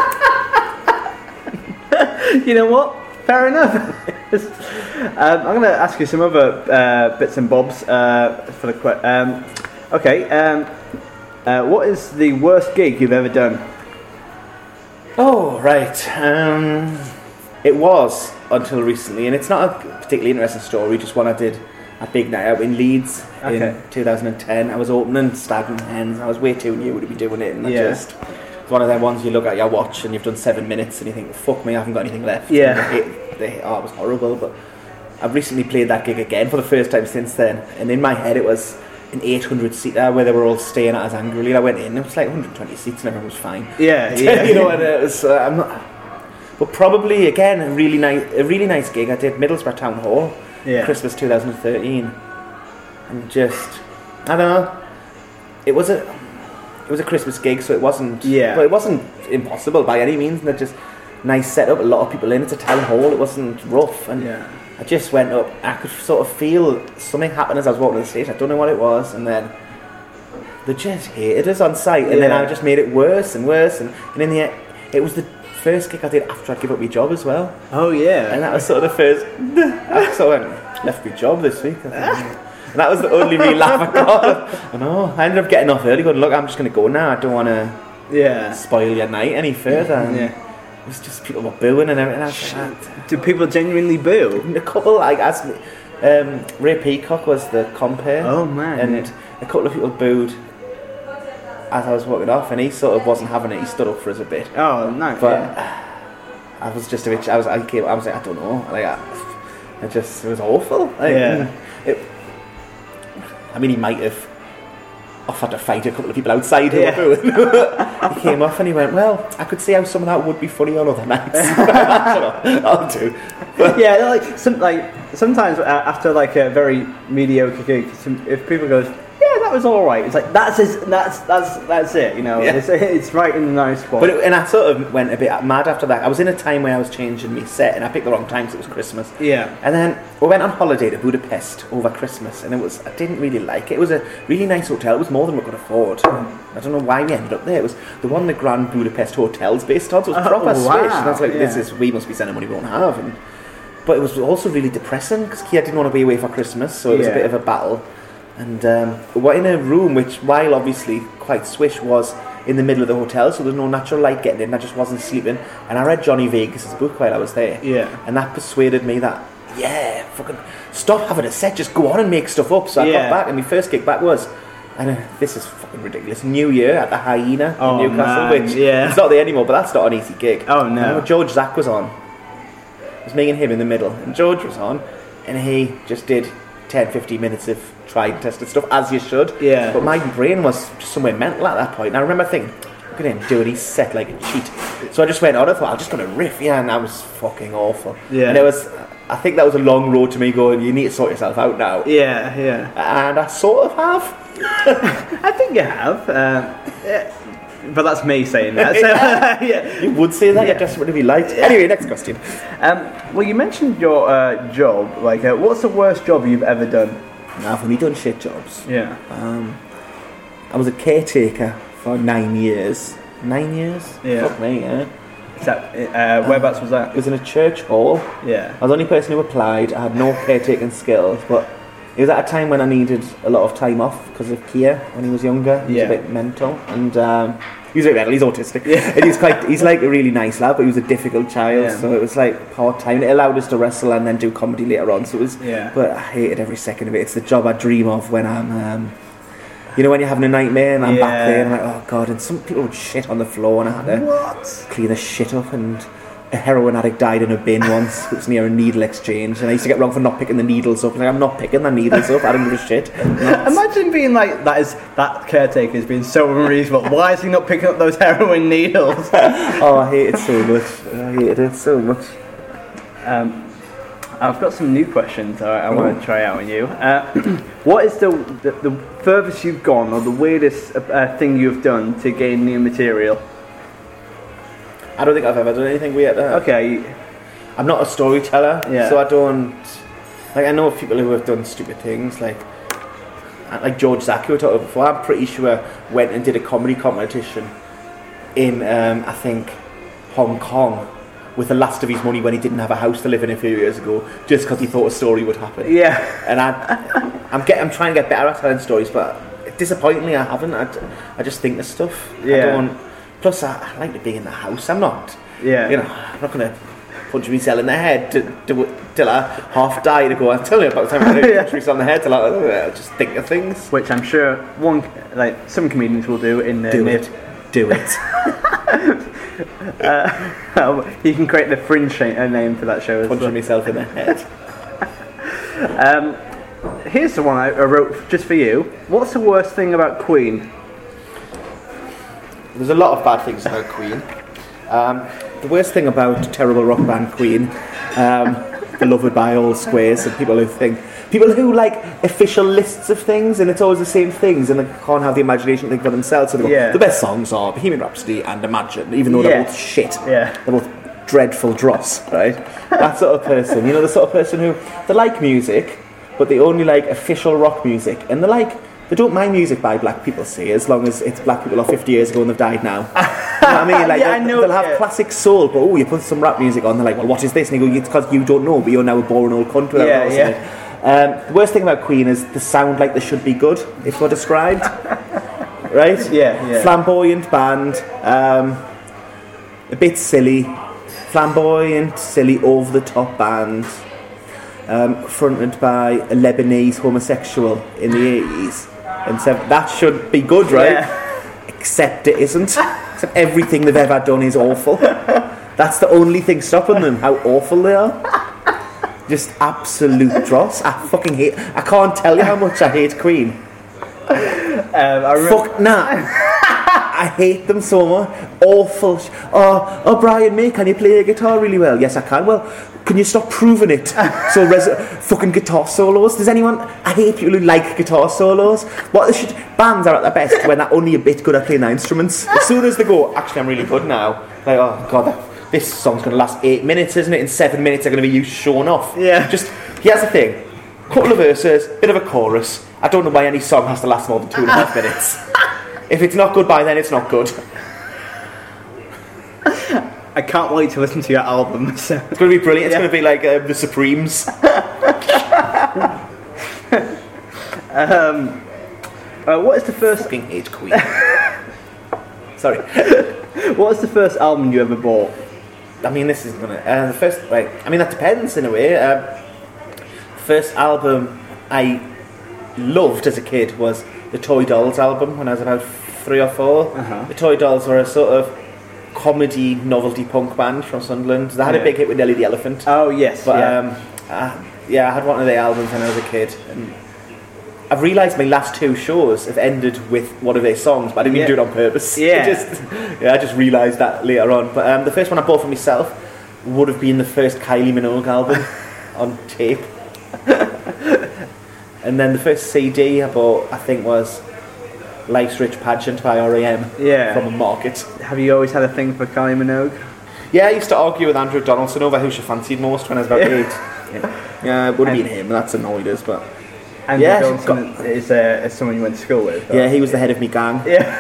you know what? Fair enough. um, I'm going to ask you some other uh, bits and bobs uh, for the que- um, Okay. Um, uh, what is the worst gig you've ever done? Oh, right. Um, it was until recently, and it's not a particularly interesting story, just one I did a big night out in Leeds Okay. in 2010. I was opening Stag and Hens, I was way too new to be doing it, and I Yeah. just. It's one of them ones you look at your watch and you've done seven minutes and you think, fuck me, I haven't got anything left. Yeah. The hit- oh, it was horrible, but I've recently played that gig again for the first time since then, and in my head it was an 800 seater where they were all staying at us angrily. I went in, it was like 120 seats and everyone was fine. Yeah, yeah. you know, and it was. Uh, I'm not. But probably again a really nice, a really nice gig. I did Middlesbrough Town Hall, Yeah. Christmas 2013, and just I don't know. It was a, it was a Christmas gig, so it wasn't. Yeah. But it wasn't impossible by any means. And it just nice setup, a lot of people in. It's a town hall. It wasn't rough, and Yeah. I just went up. I could sort of feel something happen as I was walking to the stage. I don't know what it was, and then they just hated us on sight, and then I just made it worse and worse. And, and in the end, it was the first gig I did after I'd give up my job as well, Oh yeah. and that was sort of the first. I sort of went, left my job this week. And that was the only real laugh I got. I know. I ended up getting off early. Going, look, I'm just going to go now. I don't want to yeah. spoil your night any further. And Yeah. It was just people were booing and everything. Like, Do people genuinely boo? a couple like asked me. Um, Ray Peacock was the compere, Oh man. and a couple of people booed as I was walking off, and he sort of wasn't having it. He stood up for us a bit, Oh no. but yeah. I was just a bit. I was. I came. I was like, I don't know. Like, I, I just. It was awful. Like, Yeah. It, I mean, he might have offered to fight a couple of people outside who Yeah. were booing. he came off and he went, "Well, I could see how some of that would be funny on other nights. I'll do." yeah, like some like sometimes after like a very mediocre gig, some, if people goes, yeah, that was all right. It's like that's his, that's that's that's it. You know, Yeah. it's, it's right in the nice spot. But it, and I sort of went a bit mad after that. I was in a time where I was changing my set, and I picked the wrong time 'cause it was Christmas. yeah, And then we went on holiday to Budapest over Christmas, and it was I didn't really like it. It was a really nice hotel. It was more than we could afford. Hmm. I don't know why we ended up there. It was the one the Grand Budapest Hotel's based on, so it was Oh, proper wow, swish. And I was like, this is we must be sending money we won't have. And but it was also really depressing because Kia didn't want to be away for Christmas, so it was a bit of a battle. And um, we're in a room which, while obviously quite swish, was in the middle of the hotel, so there's no natural light getting in. I just wasn't sleeping, and I read Johnny Vegas's book while I was there yeah, and that persuaded me that yeah, fucking stop having a set, just go on and make stuff up. So I Yeah. got back, and my first gig back was, and uh, this is fucking ridiculous. New Year at the Hyena Oh, in Newcastle, man, which yeah. it's not there anymore, but that's not an easy gig. Oh, no. George Zach was on. It was me and him in the middle, and George was on, and he just did 10, 15 minutes of tried and tested stuff as you should. Yeah. But my brain was just somewhere mental at that point. And I remember thinking, look at him doing his set like a cheat. So I just went on. I thought I'm just going to riff, yeah, and that was fucking awful. Yeah. And it was. I think that was a long road to me going. You need to sort yourself out now. Yeah, yeah. And I sort of have. I think you have. Uh, yeah. But that's me saying that. So, yeah. You would say that. Yeah. You're desperate to be liked. Anyway, next question. Um, well, you mentioned your uh, job. Like, uh, what's the worst job you've ever done? Now, have we done shit jobs? Yeah. Um, I was a caretaker for nine years. Nine years? Yeah. Fuck me, yeah. That, uh, whereabouts was that? It was in a church hall. Yeah. I was the only person who applied. I had no caretaking skills, but it was at a time when I needed a lot of time off because of Kia when he was younger. He Yeah. was a bit mental, and um, he was a bit mental. He's autistic, Yeah. and he's quite. He's like a really nice lad, but he was a difficult child. Yeah. So it was like part time. It allowed us to wrestle and then do comedy later on. So it was. Yeah. But I hated every second of it. It's the job I dream of when I'm. Um, you know when you're having a nightmare and I'm back there and I'm like, oh god, and some people would shit on the floor and I had to What? clean the shit up and a heroin addict died in a bin once. It was near a needle exchange, and I used to get wrong for not picking the needles up. Like I'm not picking the needles up. I don't give a shit. Imagine being like that is that caretaker is being so unreasonable. Why is he not picking up those heroin needles? oh, I hate it so much. I hated it so much. Um, I've got some new questions I, I want to try out on you. Uh, what is the, the the furthest you've gone or the weirdest uh, thing you've done to gain new material? I don't think I've ever done anything weird. Okay. I'm not a storyteller, Yeah. so I don't. Like I know people who have done stupid things, like uh, like George who we talked about before. I'm pretty sure went and did a comedy competition in um, I think Hong Kong with the last of his money when he didn't have a house to live in a few years ago, just because he thought a story would happen. Yeah. And I, I'm get, I'm trying to get better at telling stories, but disappointingly I haven't. I, I just think of stuff. I Yeah. don't. Plus, I, I like to be in the house. I'm not. Yeah. You know, I'm not going to punch myself in the head to, to, till I half die to go. I'm telling you about the time I Yeah. punch myself in the head till I, I just think of things. Which I'm sure one like some comedians will do in the Do near- it. Do it. you can create the fringe sh- uh, name for that show as Punching well. myself in the head. Um, here's the one I, I wrote just for you. What's the worst thing about Queen? There's a lot of bad things about Queen. Um, the worst thing about terrible rock band Queen, um, beloved by all squares and people who think, people who like official lists of things and it's always the same things and they can't have the imagination to think for themselves. So they go, Yeah. the best songs are Bohemian Rhapsody and Imagine, even though Yeah. they're both shit. Yeah. They're both dreadful dross, right? that sort of person. You know, the sort of person who, they like music, but they only like official rock music and they like, they don't mind music by black people, see, as long as it's black people of 50 years ago and they've died now. you know what I mean? Like, Yeah, I they'll, know, they'll have yeah. classic soul, but oh, you put some rap music on, they're like, well, what is this? And you go, it's because you don't know, but you're now a boring old cunt without Yeah, yeah. it. Um, the worst thing about Queen is they sound like they should be good, if we're described. right? Yeah, yeah. Flamboyant band, um, a bit silly, flamboyant, silly, over the top band, um, fronted by a Lebanese homosexual in the 80s. And so that should be good, right? Yeah. Except it isn't. Except everything they've ever done is awful. That's the only thing stopping them, how awful they are. Just absolute dross. I fucking hate. I can't tell you how much I hate Queen. Um, I Fuck nah. I hate them so much. Awful. sh- Oh, oh, Brian May, can you play a guitar really well? Yes, I can. Well, can you stop proving it? So, res- fucking guitar solos. Does anyone? I hate people who like guitar solos. What they should bands are at their best when they're only a bit good at playing their instruments. As soon as they go, actually, I'm really good now. Like, oh god, this song's gonna last eight minutes, isn't it? In seven minutes, they're gonna be you showing off. Yeah. Just here's the thing. Couple of verses, bit of a chorus. I don't know why any song has to last more than two and a half minutes. If it's not good by then, it's not good. I can't wait to listen to your album. So. It's going to be brilliant. It's Yeah. going to be like uh, the Supremes. Uh, what is the first? Fucking hate Queen. Sorry. What is the first album you ever bought? I mean, this is gonna. Uh, the first, like, I mean, that depends in a way. Um, first album I loved as a kid was the Toy Dolls album when I was about three or 4 Uh-huh. The Toy Dolls were a sort of comedy novelty punk band from Sunderland. They had Yeah. a big hit with Nelly the Elephant. Oh yes, But yeah. um, I, yeah, I had one of their albums when I was a kid. And I've realised my last two shows have ended with one of their songs, but I didn't Yeah. even do it on purpose. Yeah. I just, yeah, I just realised that later on. But um, the first one I bought for myself would have been the first Kylie Minogue album on tape. and then the first CD I bought, I think, was Life's Rich Pageant by R.E.M. Yeah. from a market. Have you always had a thing for Kylie Minogue? Yeah, I used to argue with Andrew Donaldson over who she fancied most when I was about Yeah. eight. Yeah, yeah it would have been him, that's annoyed us, but. And Yeah, Johnson is, uh, is someone you went to school with. or- Yeah, he was the head of me gang. Yeah.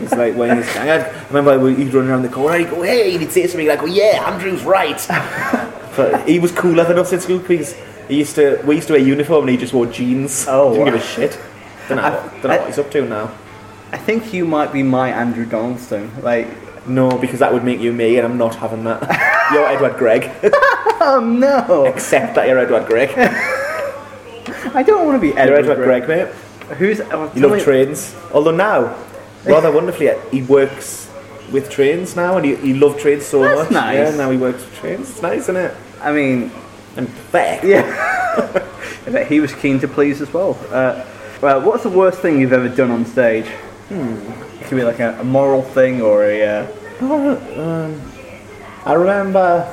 He's like when he's gang. I remember he'd run around the corner. He'd go, "Hey," and he'd say something like, "Oh yeah, Andrew's right." but he was cooler than us in school because he used to. We used to wear uniform and he just wore jeans. Oh, didn't wow. give a shit. Don't know, I- don't know I- what he's up to now. I think you might be my Andrew Donaldson. Like, No, because that would make you me, and I'm not having that. you're Edward Gregg. oh no, Except that you're Edward Gregg. I don't want to be You're Edward, Edward Gregg. Mate. Who's? Oh, You tell love me- trains. Although now, rather wonderfully, he works with trains now, and he, he loved trains so That's much. nice. Yeah, now he works with trains. It's nice, isn't it? I mean, And fair. yeah. I bet he was keen to please as well. Uh, well, what's the worst thing you've ever done on stage? Hmm. It could be like a, a moral thing or a. Uh, I remember.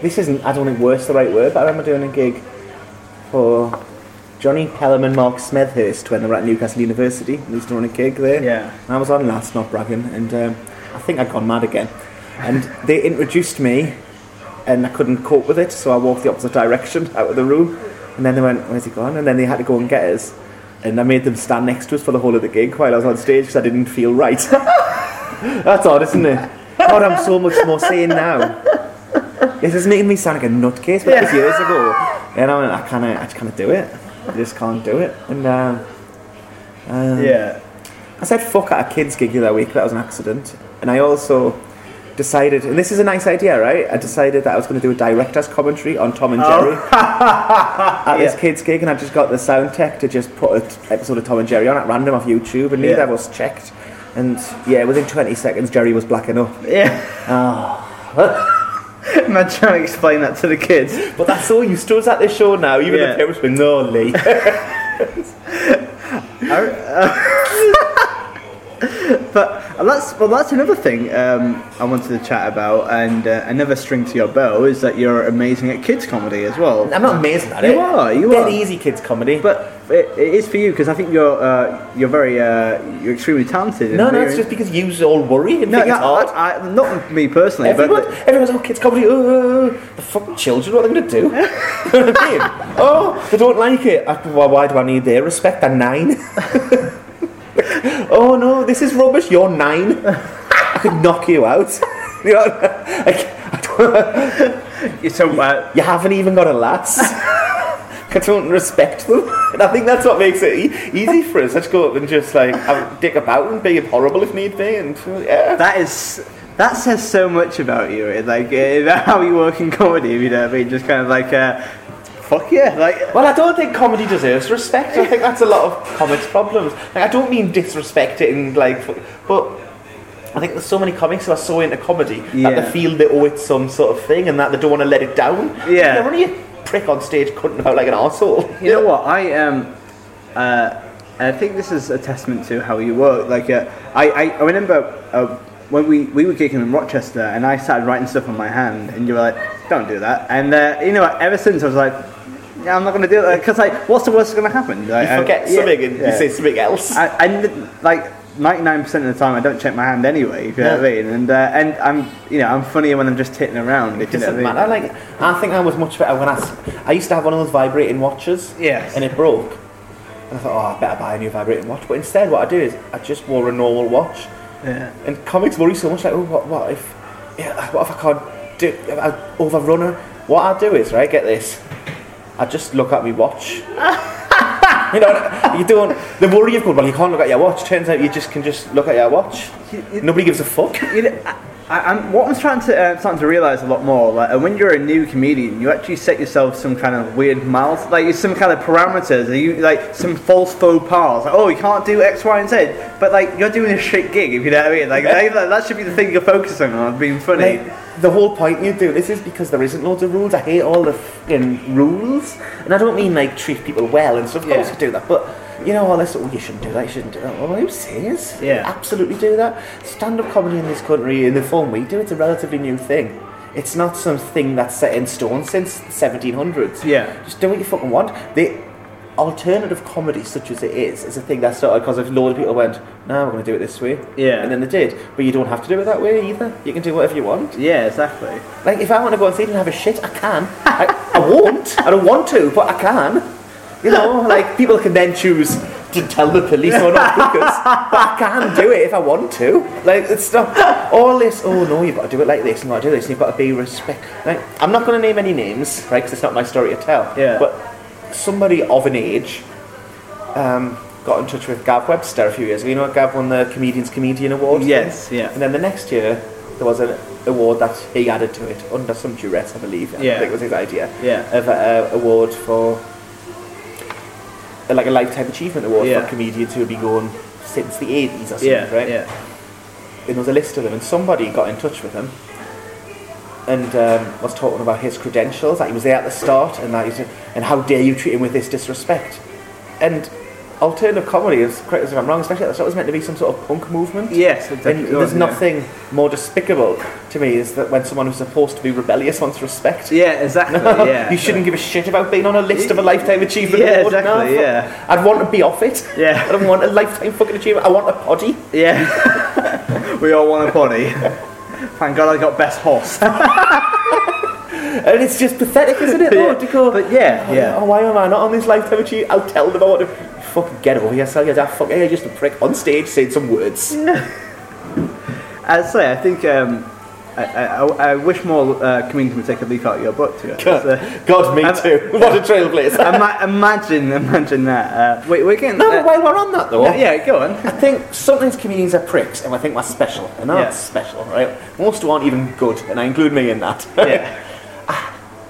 This isn't. I don't think worse the right word, but I remember doing a gig for Jonny Pelham and Mark Smethurst when they were at Newcastle University. They was run a gig there. Yeah. And I was on last, not bragging, and um, I think I'd gone mad again. And they introduced me, and I couldn't cope with it, so I walked the opposite direction out of the room. And then they went, "Where's he gone?" And then they had to go and get us. And I made them stand next to us for the whole of the gig while I was on stage because I didn't feel right. That's odd, isn't it? God, I'm so much more sane now. This is making me sound like a nutcase, but it was years ago. And I went, I can't, I just can't do it. I just can't do it. And um, um, yeah. I said fuck at a kids gig the other week. That was an accident. And I also decided, and this is a nice idea, right? I decided that I was going to do a director's commentary on Tom and Jerry at this kids gig, and I just got the sound tech to just put an episode of Tom and Jerry on at random off YouTube, and neither Yeah. of us checked. And yeah, within 20 seconds, Jerry was blacking up. Yeah. Imagine trying to explain that to the kids. But that's all you us at this show now. Even Yeah. the parents were no, Lee. But uh, that's well, that's another thing um, I wanted to chat about, and uh, another string to your bow is that you're amazing at kids comedy as well. I'm not amazing at You it. You are, you Dead are. easy kids comedy. But it, it is for you because I think you're uh, you're very uh, you're extremely talented. no, no, it's just because you all worry and no, think no, it's hard. I, I, not me personally, Everyone, but everyone's oh kids comedy. Oh, the fucking children. What are they going to do? you know what I mean? Oh, they don't like it. I, why, why do I need their respect? I'm nine. Oh no, this is rubbish. You're nine. I could knock you out. you know, like, I don't, so uh, you haven't even got a lass. I don't respect them, and I think that's what makes it e- easy for us. Let's go up and just like have, dick about and be horrible if need be, and yeah. that is that says so much about you. eh, Like uh, how you work in comedy. You know, I mean, just kind of like. Uh, Fuck yeah! Like Well, I don't think comedy deserves respect. I think that's a lot of comics' problems. Like, I don't mean disrespecting, like, but I think there's so many comics who are so into comedy Yeah. that they feel they owe it some sort of thing and that they don't want to let it down. Yeah. You're only a prick on stage cutting about like an arsehole. You know what? I um, uh, I think this is a testament to how you work. Like, uh, I, I, I remember uh, when we, we were gigging in Rochester, and I started writing stuff on my hand, and you were like, "Don't do that." And uh, you know, what? ever since I was like, "Yeah, I'm not going to do it," because like, what's the worst that's going to happen? Like, You I- forget yeah, something and you yeah. say something else. I, I like. 99% of the time I don't check my hand anyway, if you know what I mean? And, uh, and I'm, you know, I'm funnier when I'm just hitting around. It you know doesn't I mean. matter. Like, I think I was much better when I I used to have one of those vibrating watches. Yes. And it broke. And I thought, oh, I better buy a new vibrating watch. But instead, what I do is I just wore a normal watch. Yeah. And comics worry so much, like, oh, what, what if, yeah, what if I can't do, if I overrun her? What I'll do is, right, get this, I just look at my watch. you know, you don't, the worry of going, well, you can't look at your watch. Turns out you just can just look at your watch. Nobody gives a fuck. You know, I, am what I'm trying to uh, starting to realize a lot more. Like when you're a new comedian, you actually set yourself some kind of weird miles, like some kind of parameters. Are you like some false faux pas? Like, oh, you can't do X, Y, and Z. But like you're doing a shit gig, if you know what I mean. Like that, that should be the thing you're focusing on, being funny. Like, the whole point you do this is because there isn't loads of rules. I hate all the fucking rules, and I don't mean like treat people well and stuff. Of course, yeah. you do that, but you know all this, oh, you shouldn't do that, you shouldn't do that. Well, who says? Yeah. Absolutely do that. Stand up comedy in this country, in the form we do, it's a relatively new thing. It's not something that's set in stone since the 1700s. Yeah. Just do what you fucking want. The alternative comedy, such as it is, is a thing that started because a load of people went, no, we're going to do it this way. Yeah. And then they did. But you don't have to do it that way either. You can do whatever you want. Yeah, exactly. Like, if I want to go on stage and have a shit, I can. I, I won't. I don't want to, but I can. You know, like people can then choose to tell the police or not because but I can do it if I want to. Like it's not all this. Oh no, you've got to do it like this and got to do this. And you've got to be respect. Like I'm not going to name any names, right? Because it's not my story to tell. Yeah. But somebody of an age um, got in touch with Gav Webster a few years ago. You know, Gav won the Comedian's Comedian Award. Yes. Thing? Yeah. And then the next year there was an award that he added to it under some duress, I believe. Yeah. I think it was his idea. Yeah. Of an award for like a lifetime achievement award yeah. for comedians who have been going since the 80s or something, yeah, right? Yeah. And there was a list of them, and somebody got in touch with him and um, was talking about his credentials, that he was there at the start, and that he's, and how dare you treat him with this disrespect. And alternative comedy is correct if I'm wrong, especially at the start, was meant to be some sort of punk movement. Yes, and there's oh, nothing more despicable to me is that when someone who's supposed to be rebellious wants respect. Yeah, exactly. yeah, you shouldn't give a shit about being on a list of a lifetime achievement yeah, award. Exactly, no, yeah, I'd want to be off it. Yeah, I don't want a lifetime fucking achievement. I want a poddy. Yeah, we all want a poddy. Thank God I got best horse. and it's just pathetic, isn't it? yeah. Oh, go, but yeah, oh, yeah. Oh, why am I not on this lifetime achievement? I'll tell them I want to fucking get over here, sell your dad. Fuck, yeah, just a prick on stage saying some words. I'd say I think um, I, I, I, wish more uh, comedians would take a leaf out of your book. To God, uh, God me too. what a trailblazer. Ima- imagine, imagine that. Uh, wait, we're getting. No, uh, while we're on that though. Yeah, yeah, go on. I think sometimes comedians are pricks, and I think we're special, and that's yeah. special, right? Most aren't even good, and I include me in that. Yeah.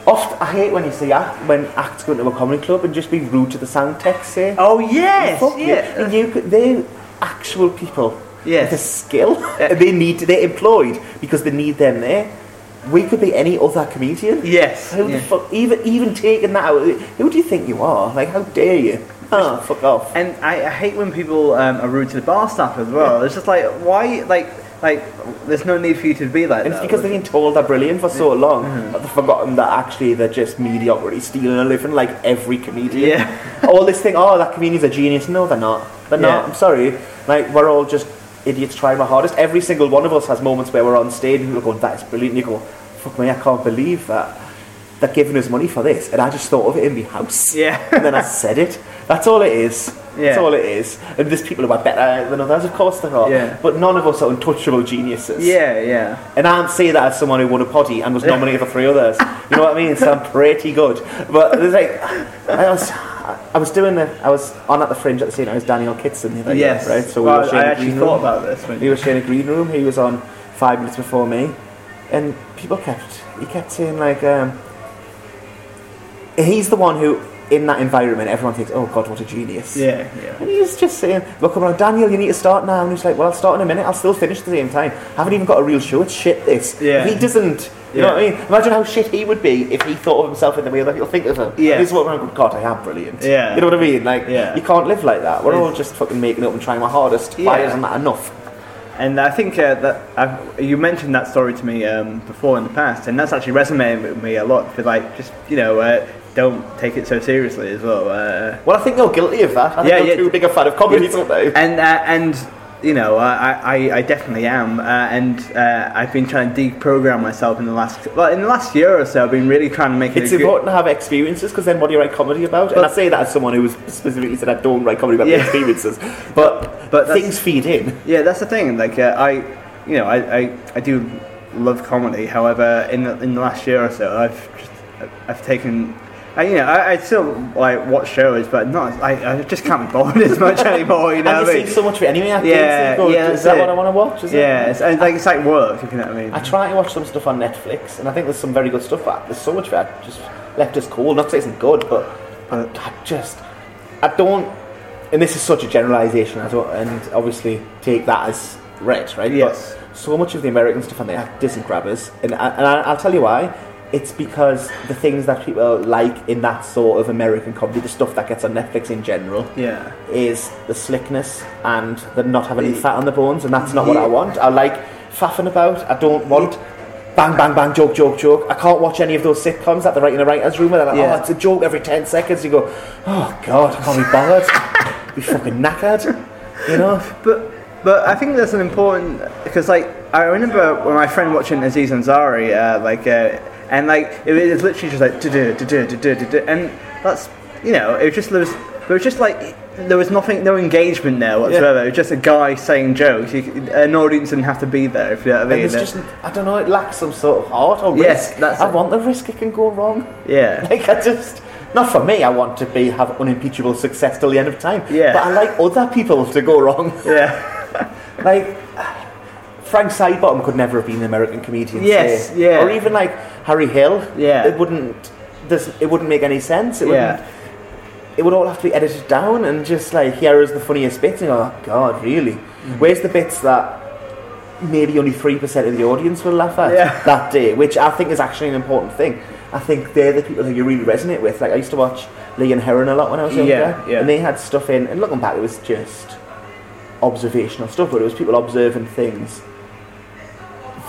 Oft, I hate when you see act, when acts go into a comedy club and just be rude to the sound tech. Say, "Oh yes, yeah." You, you, they're actual people yes. with a skill. they need to, they're employed because they need them there. We could be any other comedian. Yes. How yeah. the fuck? Even even taking that out. Who do you think you are? Like, how dare you? Oh, fuck off. And I, I hate when people um, are rude to the bar staff as well. Yeah. It's just like, why, like like, there's no need for you to be like and that. It's because they've been told they're brilliant for so long mm-hmm. that they've forgotten that actually they're just mediocrity, stealing a living like every comedian. Yeah. all this thing, oh, that comedian's a genius. No, they're not. They're yeah. not. I'm sorry. Like, we're all just idiots trying our hardest. Every single one of us has moments where we're on stage and we're going, that is brilliant. And you go, fuck me, I can't believe that. They're giving us money for this. And I just thought of it in my house. Yeah. and then I said it. That's all it is. Yeah. That's all it is. And there's people who are better than others, of course there are. Yeah. But none of us are untouchable geniuses. Yeah, yeah. And I don't say that as someone who won a potty and was nominated for three others. You know what I mean? So I'm pretty good. But there's like, I was, I was doing the, I was on at the fringe at the same time as Daniel Kitson the other yes. year, right? So well, we were sharing I actually thought room. about this. When we were sharing a green room. He was on five minutes before me, and people kept, he kept saying like, um, he's the one who in that environment, everyone thinks, "Oh God, what a genius!" Yeah, yeah. And he's just saying, "Look, come on, Daniel, you need to start now." And he's like, "Well, I'll start in a minute. I'll still finish at the same time. I haven't even got a real show. It's shit. This. Yeah. If he doesn't. You yeah. know what I mean? Imagine how shit he would be if he thought of himself in the way that people think of him. Yeah. This is what I'm going. God, I am brilliant. Yeah. You know what I mean? Like, yeah. you can't live like that. We're all just fucking making up and trying our hardest. Yeah. Why isn't that enough? And I think uh, that I've, you mentioned that story to me um, before in the past, and that's actually resonated with me a lot. For like, just you know, uh, don't take it so seriously as well. Uh, well, I think you're guilty of that. I yeah, think you're yeah, too big a fan of comedy, yeah. not they? And uh, and you know, I, I, I definitely am, uh, and uh, I've been trying to deprogram myself in the last well in the last year or so. I've been really trying to make it. It's important good... to have experiences because then what do you write comedy about? But, and I say that as someone who was specifically said I don't write comedy about yeah. experiences, but but things feed in. Yeah, that's the thing. Like uh, I, you know, I, I, I do love comedy. However, in the, in the last year or so, I've just, I've taken I, you know, I, I still like watch shows, but not. I, I just can't be bothered as much anymore. You know, and what you I mean? see so much of it anyway. After Yeah, yeah, Is that's that it. what I want to watch? Is yeah, it? it's, it's like it's like work. If you know what I mean. I try to watch some stuff on Netflix, and I think there's some very good stuff. But there's so much of it I just left us cold. Not to say it isn't good, but I, I just I don't. And this is such a generalisation, as well, and obviously take that as read, right? Yes. But so much of the American stuff on there isn't grabbers, and I, and I, I'll tell you why. It's because the things that people like in that sort of American comedy, the stuff that gets on Netflix in general, yeah. is the slickness and the not having any fat on the bones, and that's not what I want. I like faffing about. I don't want bang, bang, bang, joke, joke, joke. I can't watch any of those sitcoms that they write in a writer's room where they're like, Yeah. oh, it's a joke every 10 seconds. You go, oh, God, I can't be bothered. be fucking knackered. You know? But but I think that's an important because like I remember when my friend watching Aziz Ansari, uh, like uh, and like it was literally just like do do do do do do and that's you know it was just there was there was just like there was nothing no engagement there whatsoever. It was just a guy saying jokes. You, an audience didn't have to be there if you know what I mean. And there's just, I don't know, it lacks some sort of heart or Yes, risk. that's I it. want the risk it can go wrong. yeah. Like I just, not for me. I want to be have unimpeachable success till the end of time. Yeah. But I like other people to go wrong. Yeah. Like Frank Sidebottom could never have been an American comedian. Yes, yeah. Or even like Harry Hill. Yeah. It wouldn't. This, it wouldn't make any sense. It wouldn't. Yeah. It would all have to be edited down and just like here is the funniest bits. And oh God, really? Mm-hmm. Where's the bits that maybe only three percent of the audience will laugh at Yeah. that day? Which I think is actually an important thing. I think they're the people who you really resonate with. Like I used to watch Lee and Herring a lot when I was younger, Yeah, yeah. and they had stuff in. And looking back, it was just observational stuff, but it was people observing things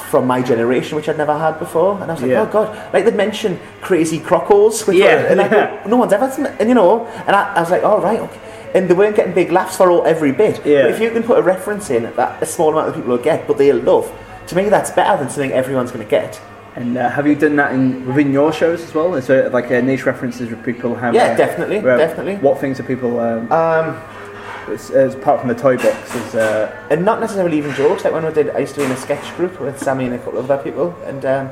from my generation, which I'd never had before. And I was like, Yeah. oh god, like they'd mention crazy crocos, which Yeah, were, and go, no one's ever, seen it," and you know, and I, I was like, all right, okay. And they weren't getting big laughs for all, every bit. Yeah. But if you can put a reference in that a small amount of people will get, but they'll love, to me that's better than something everyone's going to get. And uh, have you done that in within your shows as well? Is there like uh, niche references where people have? Yeah, uh, definitely, definitely. What things are people? Um, Um, as, as apart from the toy box, is uh, and not necessarily even jokes. Like when I did, I used to be in a sketch group with Sammy and a couple of other people, and um,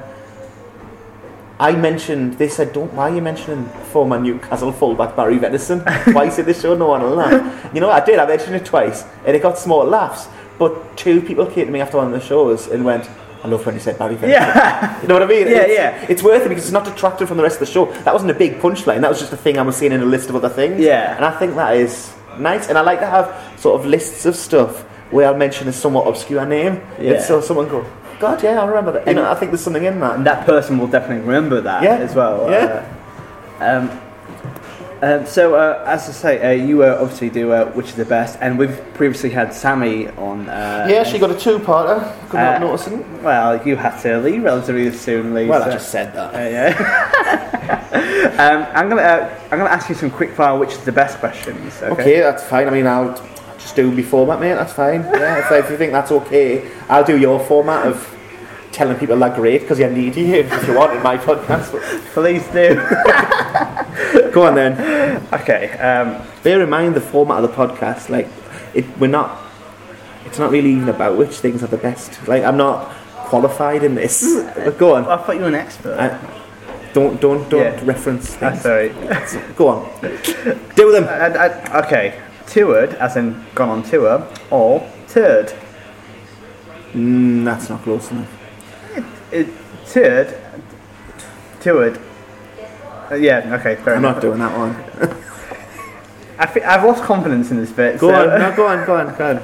I mentioned they said, "Don't why are you mentioning former Newcastle fullback Barry Venison twice in the show? No one will laugh." You know, what I did. I mentioned it twice, and it got small laughs. But two people came to me after one of the shows and went. I love when you said Barry Venison. yeah, You know what I mean? Yeah, it's, yeah. It's worth it because it's not detracted from the rest of the show. That wasn't a big punchline. That was just a thing I was seeing in a list of other things. Yeah. And I think that is nice. And I like to have sort of lists of stuff where I'll mention a somewhat obscure name. Yeah. And so someone go, God, yeah, I remember that. You know, I think there's something in that. and that person will definitely remember that Yeah, as well. yeah. Uh, um, um, so uh, as I say, uh, you uh, obviously do uh, which is the best, and we've previously had Sammy on. Uh, yeah, she got a two-parter. Could Uh, not notice it. Well, you had to leave relatively soon, Lee. Well, I just said that. Uh, yeah. um, I'm gonna uh, I'm gonna ask you some quick fire, which is the best questions. Okay. Okay, that's fine. I mean, I'll just do my format, mate. That's fine. Yeah, if you think that's okay, I'll do your format of telling people they're great because you need you if you want in my podcast. Please do. Go on then. okay. Um, Bear in mind the format of the podcast. Like, it, we're not. It's not really even about which things are the best. Like, I'm not qualified in this. But go on. I thought you were an expert. I, don't don't don't Yeah. reference That's things. sorry. Go on. Deal with them. I, I, okay. Toured, as in gone on tour, or turd. Mm, that's not close enough. It, toured. Toured. Uh, yeah. Okay. Fair I'm enough. not doing that one. I thi- I've lost confidence in this bit. Go so- on. No, go on. Go on. Go on.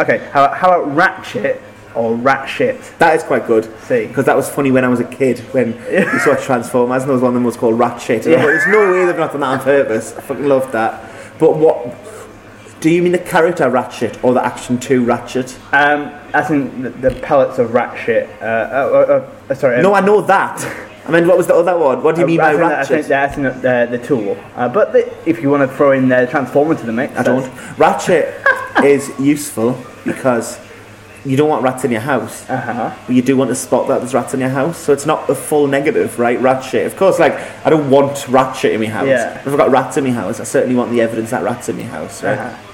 okay. How, how about ratchet or rat shit? That is quite good. See. Because that was funny when I was a kid when we saw Transformers and there was one of them was called Rat Shit. And I Yeah. thought, There's no way they've not done that on purpose. I fucking loved that. But what. Do you mean the character Ratchet or the action 2 Ratchet? Um, as in the, the pellets of Ratchet. Uh, uh, uh, uh, sorry. No, I know that. I mean, what was the other one? What do you mean by think, I think Ratchet? that's in the, the tool. Uh, but the, if you want to throw in the transformer to the mix, I don't. Ratchet is useful because you don't want rats in your house. Uh huh. But you do want to spot that there's rats in your house, so it's not a full negative, right? Rat shit. Of course, like I don't want rat shit in my house. Yeah. If I've got rats in my house, I certainly want the evidence that rats in my house, right? Uh-huh.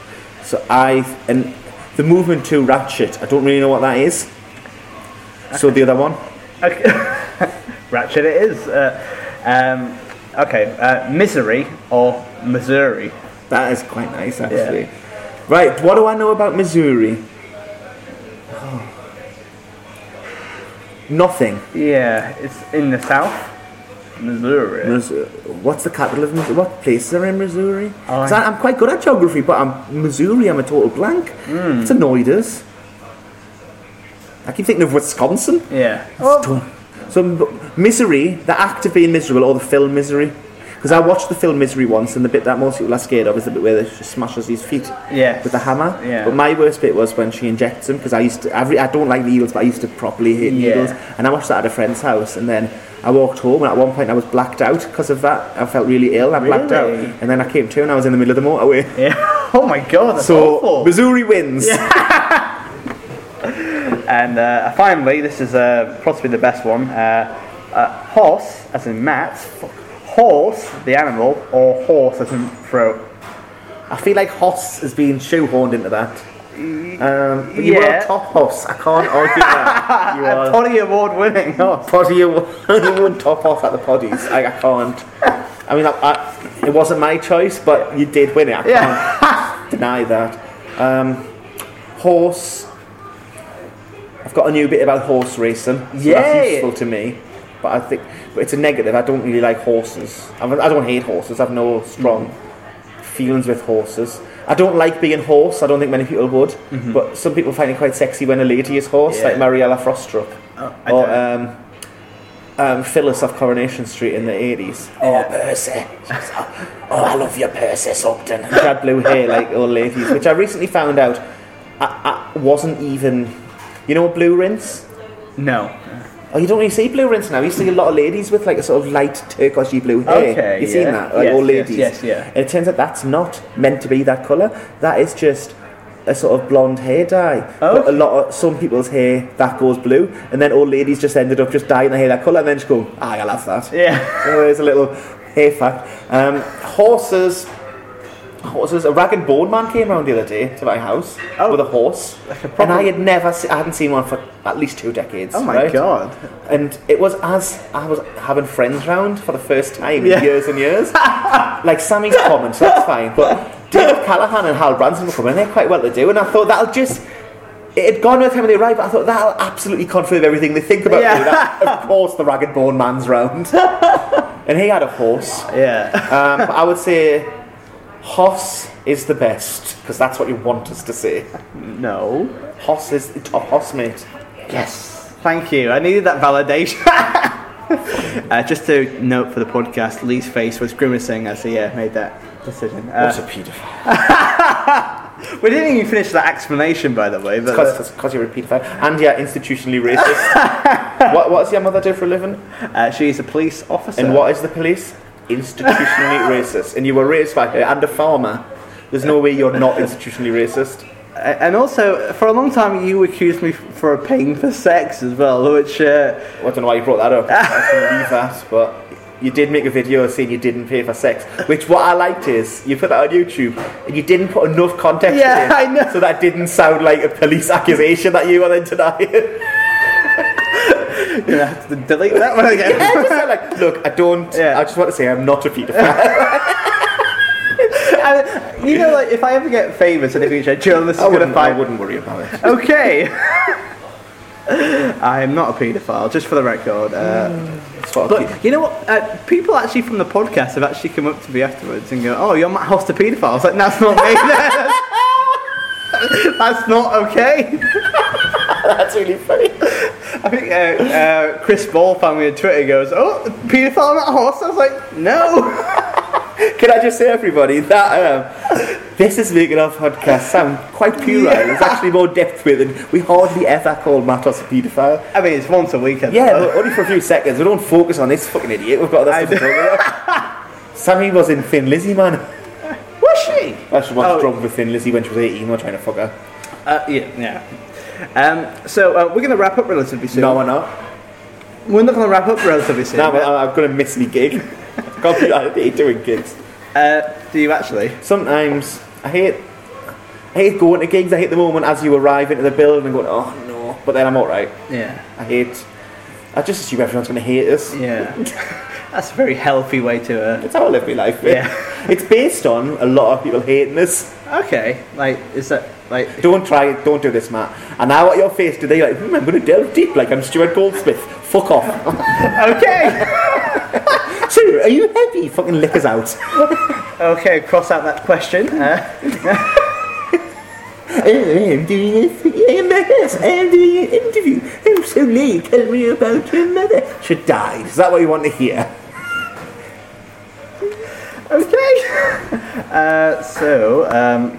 So I and the movement to Ratchet. I don't really know what that is. So the other one, Okay. Ratchet it is. Uh, um, Okay, uh, Misery or Missouri? That is quite nice, actually. Yeah. Right, what do I know about Missouri? Oh. Nothing. Yeah, it's in the south. Missouri. Missouri. What's the capital of Missouri? What places are in Missouri? I... I'm quite good at geography, but I'm Missouri. I'm a total blank. Mm. It's annoyed us. I keep thinking of Wisconsin. Yeah. Oh. So, Misery, the act of being miserable, or the film Misery. Because I watched the film Misery once, and the bit that most people are scared of is the bit where she smashes his feet yeah. with the hammer. Yeah. But my worst bit was when she injects him, because I used to, I, I don't like needles, but I used to properly hate yeah. needles. And I watched that at a friend's house, and then I walked home, and at one point I was blacked out because of that. I felt really ill, I blacked really? out. And then I came to, and I was in the middle of the motorway. Yeah. Oh my god, so, awful. Missouri wins. Yeah. and uh, finally, this is uh, possibly the best one. Uh, uh, horse, as in Matt, horse, the animal, or hoarse as in throat. I feel like horse is being shoehorned into that. Um, but you yeah. are a top horse. I can't argue that. You are a Poddy Award winning horse. Poddy Award. you won top horse at the Poddies. I, I can't. I mean, I, I, it wasn't my choice, but you did win it. I yeah. can't deny that. Um, horse. I've got a new bit about horse racing. So yeah. that's useful to me but I think but it's a negative. I don't really like horses. I, I don't hate horses. I have no strong mm-hmm. feelings with horses. I don't like being hoarse. I don't think many people would, mm-hmm. but some people find it quite sexy when a lady is hoarse, yeah. like Mariella Frostrup oh, or um, um, Phyllis off Coronation Street in the eighties. Oh, Percy! oh, I love your Percy Upton. She had blue hair like old ladies, which I recently found out. I, I wasn't even, you know—a blue rinse. No. Oh, you don't really see blue rinse now. You see a lot of ladies with like a sort of light turquoisey blue hair. Okay, You've yeah. seen that, like yes, old ladies. Yes, yes, yeah. And it turns out that's not meant to be that colour. That is just a sort of blonde hair dye. Oh. a lot of some people's hair that goes blue, and then old ladies just ended up just dyeing their hair that colour, and then just go, ah, I love that. Yeah. So there's a little hair fact. Um, horses horses. A ragged bone man came around the other day to my house oh, with a horse, like a and I had never, se- I hadn't seen one for at least two decades. Oh my right? god! And it was as I was having friends round for the first time yeah. in years and years. like Sammy's common, so that's fine. But David Callahan and Hal Branson were coming, they're quite well to do. And I thought that'll just. It had gone by the time they arrived, but I thought that'll absolutely confirm everything they think about yeah. me. That, of course, the rag and bone man's round. and he had a horse. Yeah. Um, I would say Hoss is the best because that's what you want us to say. No. Hoss is the top Hoss mate. Yes. Thank you. I needed that validation. uh, just to note for the podcast, Lee's face was grimacing as he uh, made that decision. Uh, What's a paedophile? we didn't even finish that explanation, by the way. Because uh, you're a paedophile and you're institutionally racist. what, what does your mother do for a living? Uh, she's a police officer. And what is the police? Institutionally racist, and you were raised by her and a farmer. There's no way you're not institutionally racist. And also, for a long time, you accused me for paying for sex as well, which. Uh, I don't know why you brought that up. I leave that, but you did make a video saying you didn't pay for sex. Which what I liked is you put that on YouTube and you didn't put enough context yeah, in it, I know. so that didn't sound like a police accusation that you were then denying. you have to delete that one again. yeah, just say like, look, I don't. Yeah. I just want to say I'm not a paedophile. you know, like if I ever get famous in the future, journalists are going to. I wouldn't worry about it. Okay. I am not a paedophile, just for the record. Uh, but you know what? Uh, people actually from the podcast have actually come up to me afterwards and go, "Oh, you're Matt Hoss, a paedophile." I was like, "That's not me. That's not okay." That's really funny. I think uh, uh, Chris Ball found me on Twitter. Goes, "Oh, paedophile Matt Hoss." I was like, "No." Can I just say, everybody, that um, this is making our podcast sound quite puerile. Yeah. There's actually more depth with it. We hardly ever call Matt Hoss a paedophile. I mean, it's once a week. Yeah, only for a few seconds. We don't focus on this fucking idiot. We've got other stuff to. Sammy was in Thin Lizzy, man. Was she? She was oh. drunk with Thin Lizzy when she was 18. We're trying to fuck her. Uh, yeah, yeah. Um, so uh, we're going to wrap up relatively soon. No, we're not. We're not going to wrap up relatively soon. No, I'm going to miss me gig. Can't be, I hate doing gigs. Uh, do you actually? Sometimes I hate I hate going to gigs. I hate the moment as you arrive into the building and going, oh no. But then I'm alright. Yeah. I hate. I just assume everyone's going to hate us. Yeah. That's a very healthy way to. Uh, It's how I live my life. Yeah. It's based on a lot of people hating this. Okay, like is that like? Don't try, don't do this, Matt. And now at your face today, like, hmm, I'm going to delve deep like I'm Stuart Goldsmith. Fuck off. Okay, so, are you happy? Fucking lick us out. okay, cross out that question. Uh, I'm doing a I'm doing an interview. I'm so late. Tell me about your mother. She died. Is that what you want to hear? Okay. Uh, so um,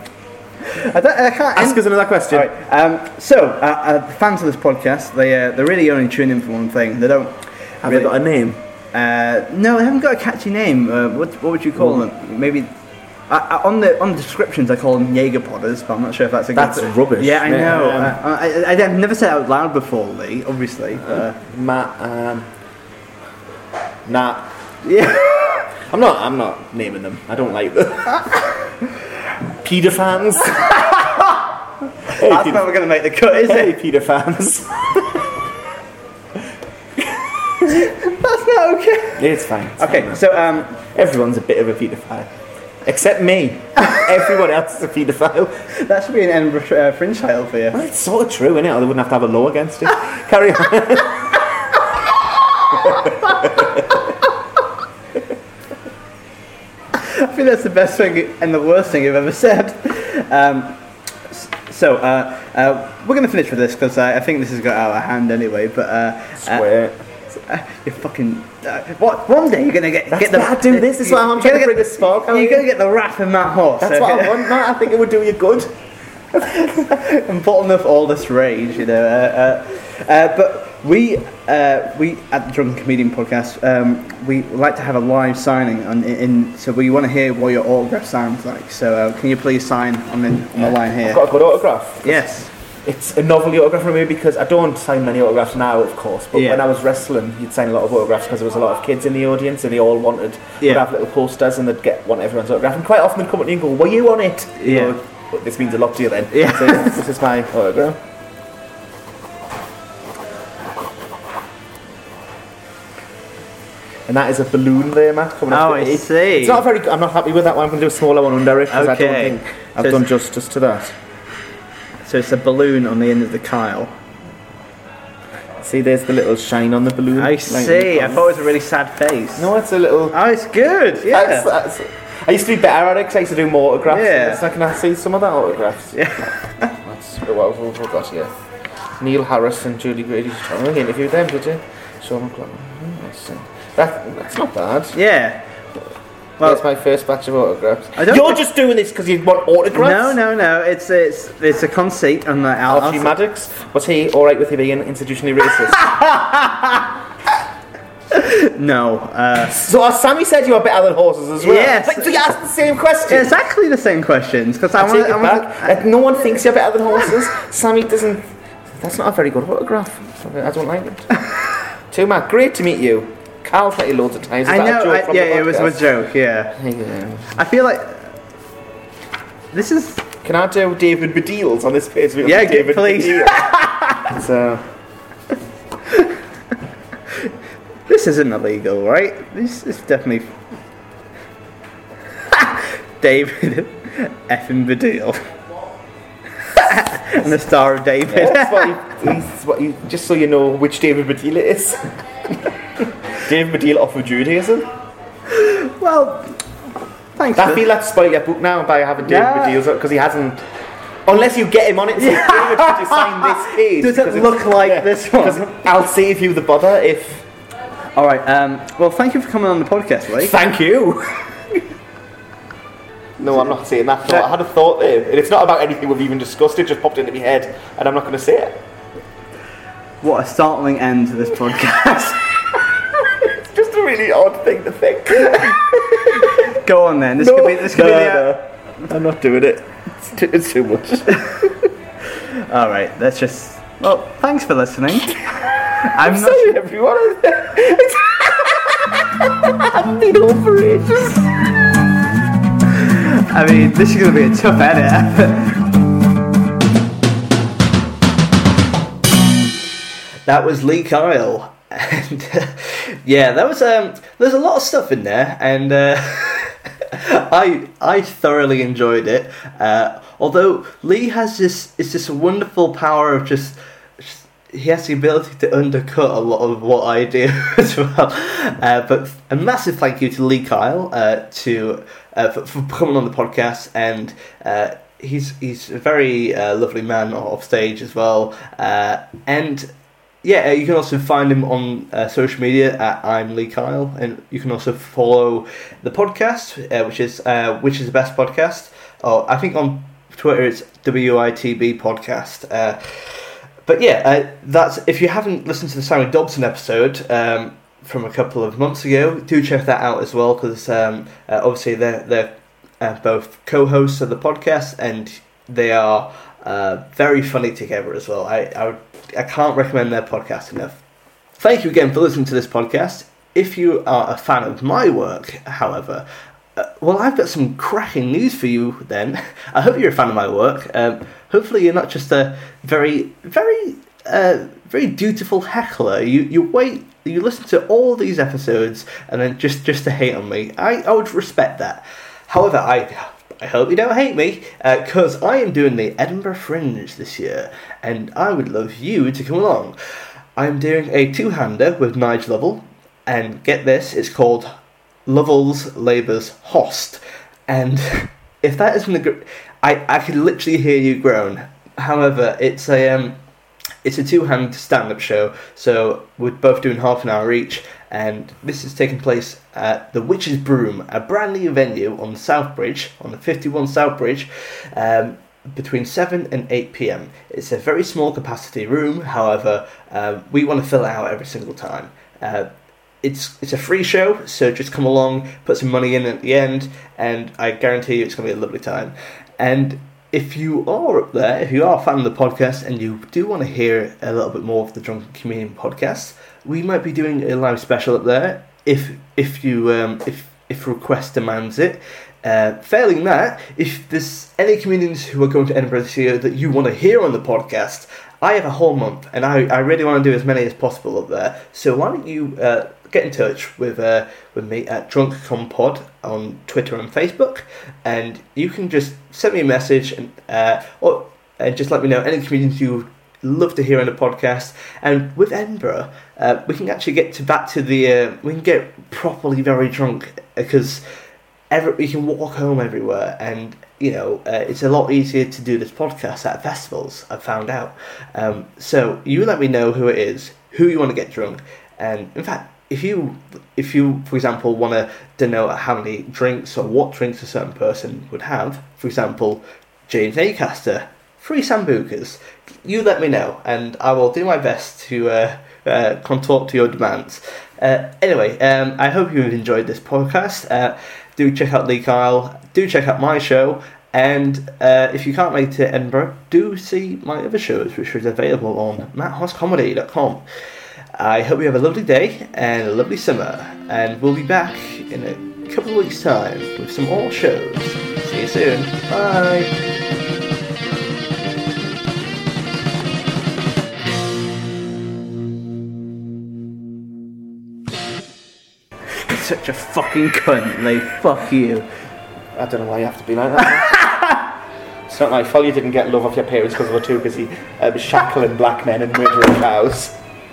I, don't, I can't Ask us another question. All right. Um, so, uh, uh, the fans of this podcast, they uh, they really only tune in for one thing. They don't. Have really, they got a name? Uh, no, they haven't got a catchy name. Uh, what what would you call them? Maybe. I, I, on the on the descriptions, I call them Jaeger podders, but I'm not sure if that's a That's good. rubbish. Yeah, I Yeah. know. Uh, I, I, I've never said it out loud before, Lee. Obviously. Uh, Matt. Um, yeah. I'm not. I'm not naming them. I don't like them. Peter fans. hey, That's Peter, never going to make the cut, is hey, it? Peter fans. That's not okay. It's fine. it's Okay, fine. so um, Everyone's a bit of a paedophile. Except me. Everyone else is a paedophile. that should be an Edinburgh uh, Fringe title for you. Well, it's sort of true, isn't it? Or they wouldn't have to have a law against it. Carry on. I think that's the best thing and the worst thing you've ever said. Um, so uh, uh, we're going to finish with this because uh, I think this has got out of hand anyway. But uh, uh, Swear. uh, you fucking uh, what? One day you're going to get That's get the. I do this, this is why I'm trying to gonna bring spark You're going to get the wrath of Matt Horse. That's what I want, Matt. I think it would do you good. and bottom of all this rage, you know. Uh, uh, uh, but we, uh, we at the Drunken Comedian podcast, um, we like to have a live signing on in. so we want to hear what your autograph sounds like. So uh, can you please sign on the, on the line here? I've got a good autograph. Yes. It's a novelty autograph for me because I don't sign many autographs now, of course. But Yeah. when I was wrestling, you'd sign a lot of autographs because there was a lot of kids in the audience and they all wanted Yeah. would have little posters and they'd get want everyone's autograph. And quite often they'd come up to you and go, "Were you on it?" You Yeah. know, but this means a lot to you then. Yeah. So this is my autograph. And that is a balloon there, Matt. Coming Oh, I it- see. It's not very. I'm not happy with that one. I'm going to do a smaller one under it because I Okay. don't think I've So done justice to that. So it's a balloon on the end of the Kyle. See, there's the little shine on the balloon. I see. I thought it was a really sad face. No, it's a little. Oh, it's good. Yeah. That's, that's, I used to be better at it 'cause I used to do more autographs. Yeah. So can I see some of that autographs? Yeah. That's what have we got here. Neil Harris and Julie Grady. You interviewed them, did you? Sean McLoughlin. Mm, Let's see. That, that's not bad. Yeah. Well, that's my first batch of autographs. I don't You're just doing this because you want autographs? No, no, no. It's it's it's a conceit and the I'll, Archie I'll- Maddocks, was he alright with you being institutionally racist? No. Uh, so uh, Sammy said you were better than horses as well. Yes. Like, so you asked the same question. exactly the same questions because I I want. I it want. back. Uh, no one thinks you're better than horses. Sammy doesn't. That's not a very good autograph. I don't like it. Too Matt, great to meet you. Carl's met you loads of times. Is I know. I, yeah, it was a joke. Yeah. Yeah. I feel like this is. Can I do David Baddiels on this page? We Yeah, David please. So, This isn't illegal, right? This is definitely. David effing Baddiel. and the star of David. yeah, that's what that's what you, just so you know which David Baddiel it is. David Baddiel off of Judaism. well, thanks. I feel that's spoiled your book now by having David Yeah. Baddiel because he hasn't. Unless you get him on it and say, David, could you sign this page? Does it look like this one? I'll save you the bother if. All right. Um, well, thank you for coming on the podcast, Lee. Thank you. no, I'm not saying that. Thought. I had a thought there, and it's not about anything we've even discussed. It just popped into my head, and I'm not going to say it. What a startling end to this podcast. It's just a really odd thing to think. Go on then. This could be. This could be the. no. I'm not doing it. It's too, it's too much. All right. Let's just. Well, thanks for listening. I'm not. Sorry, everyone. I've been on for ages. I mean, this is going to be a tough edit. That was Lee Kyle. And Yeah, there was um, there's a lot of stuff in there, and uh, I I thoroughly enjoyed it. Uh, although Lee has this, it's this wonderful power of just, just, he has the ability to undercut a lot of what I do as well. Uh, but a massive thank you to Lee Kyle uh, to uh, for, for, coming on the podcast and. Uh, he's he's a very lovely man off stage as well, and yeah, uh, you can also find him on uh, social media at I'm Lee Kyle, and you can also follow the podcast, uh, which is uh, which is the best podcast. Oh, I think on Twitter it's WITB podcast. Uh, but yeah, uh, that's if you haven't listened to the Sammy Dobson episode um, from a couple of months ago, do check that out as well because um, obviously they're they're both co-hosts of the podcast and they are very funny together as well. I, I would I can't recommend their podcast enough. Thank you again for listening to this podcast. If you are a fan of my work, however, uh, well, I've got some cracking news for you then. I hope you're a fan of my work. Um, hopefully, you're not just a very, very, uh, very dutiful heckler. You, you wait, you listen to all these episodes and then just, just to hate on me. I, I would respect that. However, I I hope you don't hate me, because uh, I am doing the Edinburgh Fringe this year, and I would love you to come along. I'm doing a two-hander with Nigel Lovell, and get this, it's called Lovell's Labour's Host. And if that isn't a gr- I, I can literally hear you groan. However, it's a um, it's a two-hand stand-up show, so we're both doing half an hour each, and this is taking place at the Witch's Broom, a brand new venue on South Bridge, on the 51 South Bridge, um, between 7 and 8 pm. It's a very small capacity room, however, um, we want to fill it out every single time. Uh, it's it's a free show, so just come along, put some money in at the end, and I guarantee you it's going to be a lovely time. And if you are up there, if you are a fan of the podcast and you do want to hear a little bit more of the Drunken Comedian podcast, we might be doing a live special up there if if you um, if if request demands it. Uh, failing that, if there's any comedians who are going to Edinburgh this year that you want to hear on the podcast, I have a whole month and I, I really want to do as many as possible up there. So why don't you uh, get in touch with uh, with me at DrunkConPod on Twitter and Facebook, and you can just send me a message and uh, or and just let me know any comedians you love to hear on the podcast. And with Edinburgh, uh, we can actually get to back to the uh, we can get properly very drunk because every we can walk home everywhere and you know, uh, it's a lot easier to do this podcast at festivals. I've found out. Um, so you let me know who it is, who you want to get drunk, and in fact, if you, if you, for example, want to denote how many drinks or what drinks a certain person would have, for example, James Acaster, three sambucas, you let me know, and I will do my best to uh, uh, contort to your demands. Uh, anyway, um, I hope you've enjoyed this podcast. Uh, do check out Lee Kyle. Do check out my show. And uh, if you can't make it to Edinburgh, do see my other shows, which are available on matthosscomedy.com. I hope you have a lovely day and a lovely summer, and we'll be back in a couple of weeks' time with some more shows. See you soon. Bye. Such a fucking cunt, like, fuck you. I don't know why you have to be like that. it's not my fault you didn't get love off your parents because they were too busy um, shackling black men and murdering cows.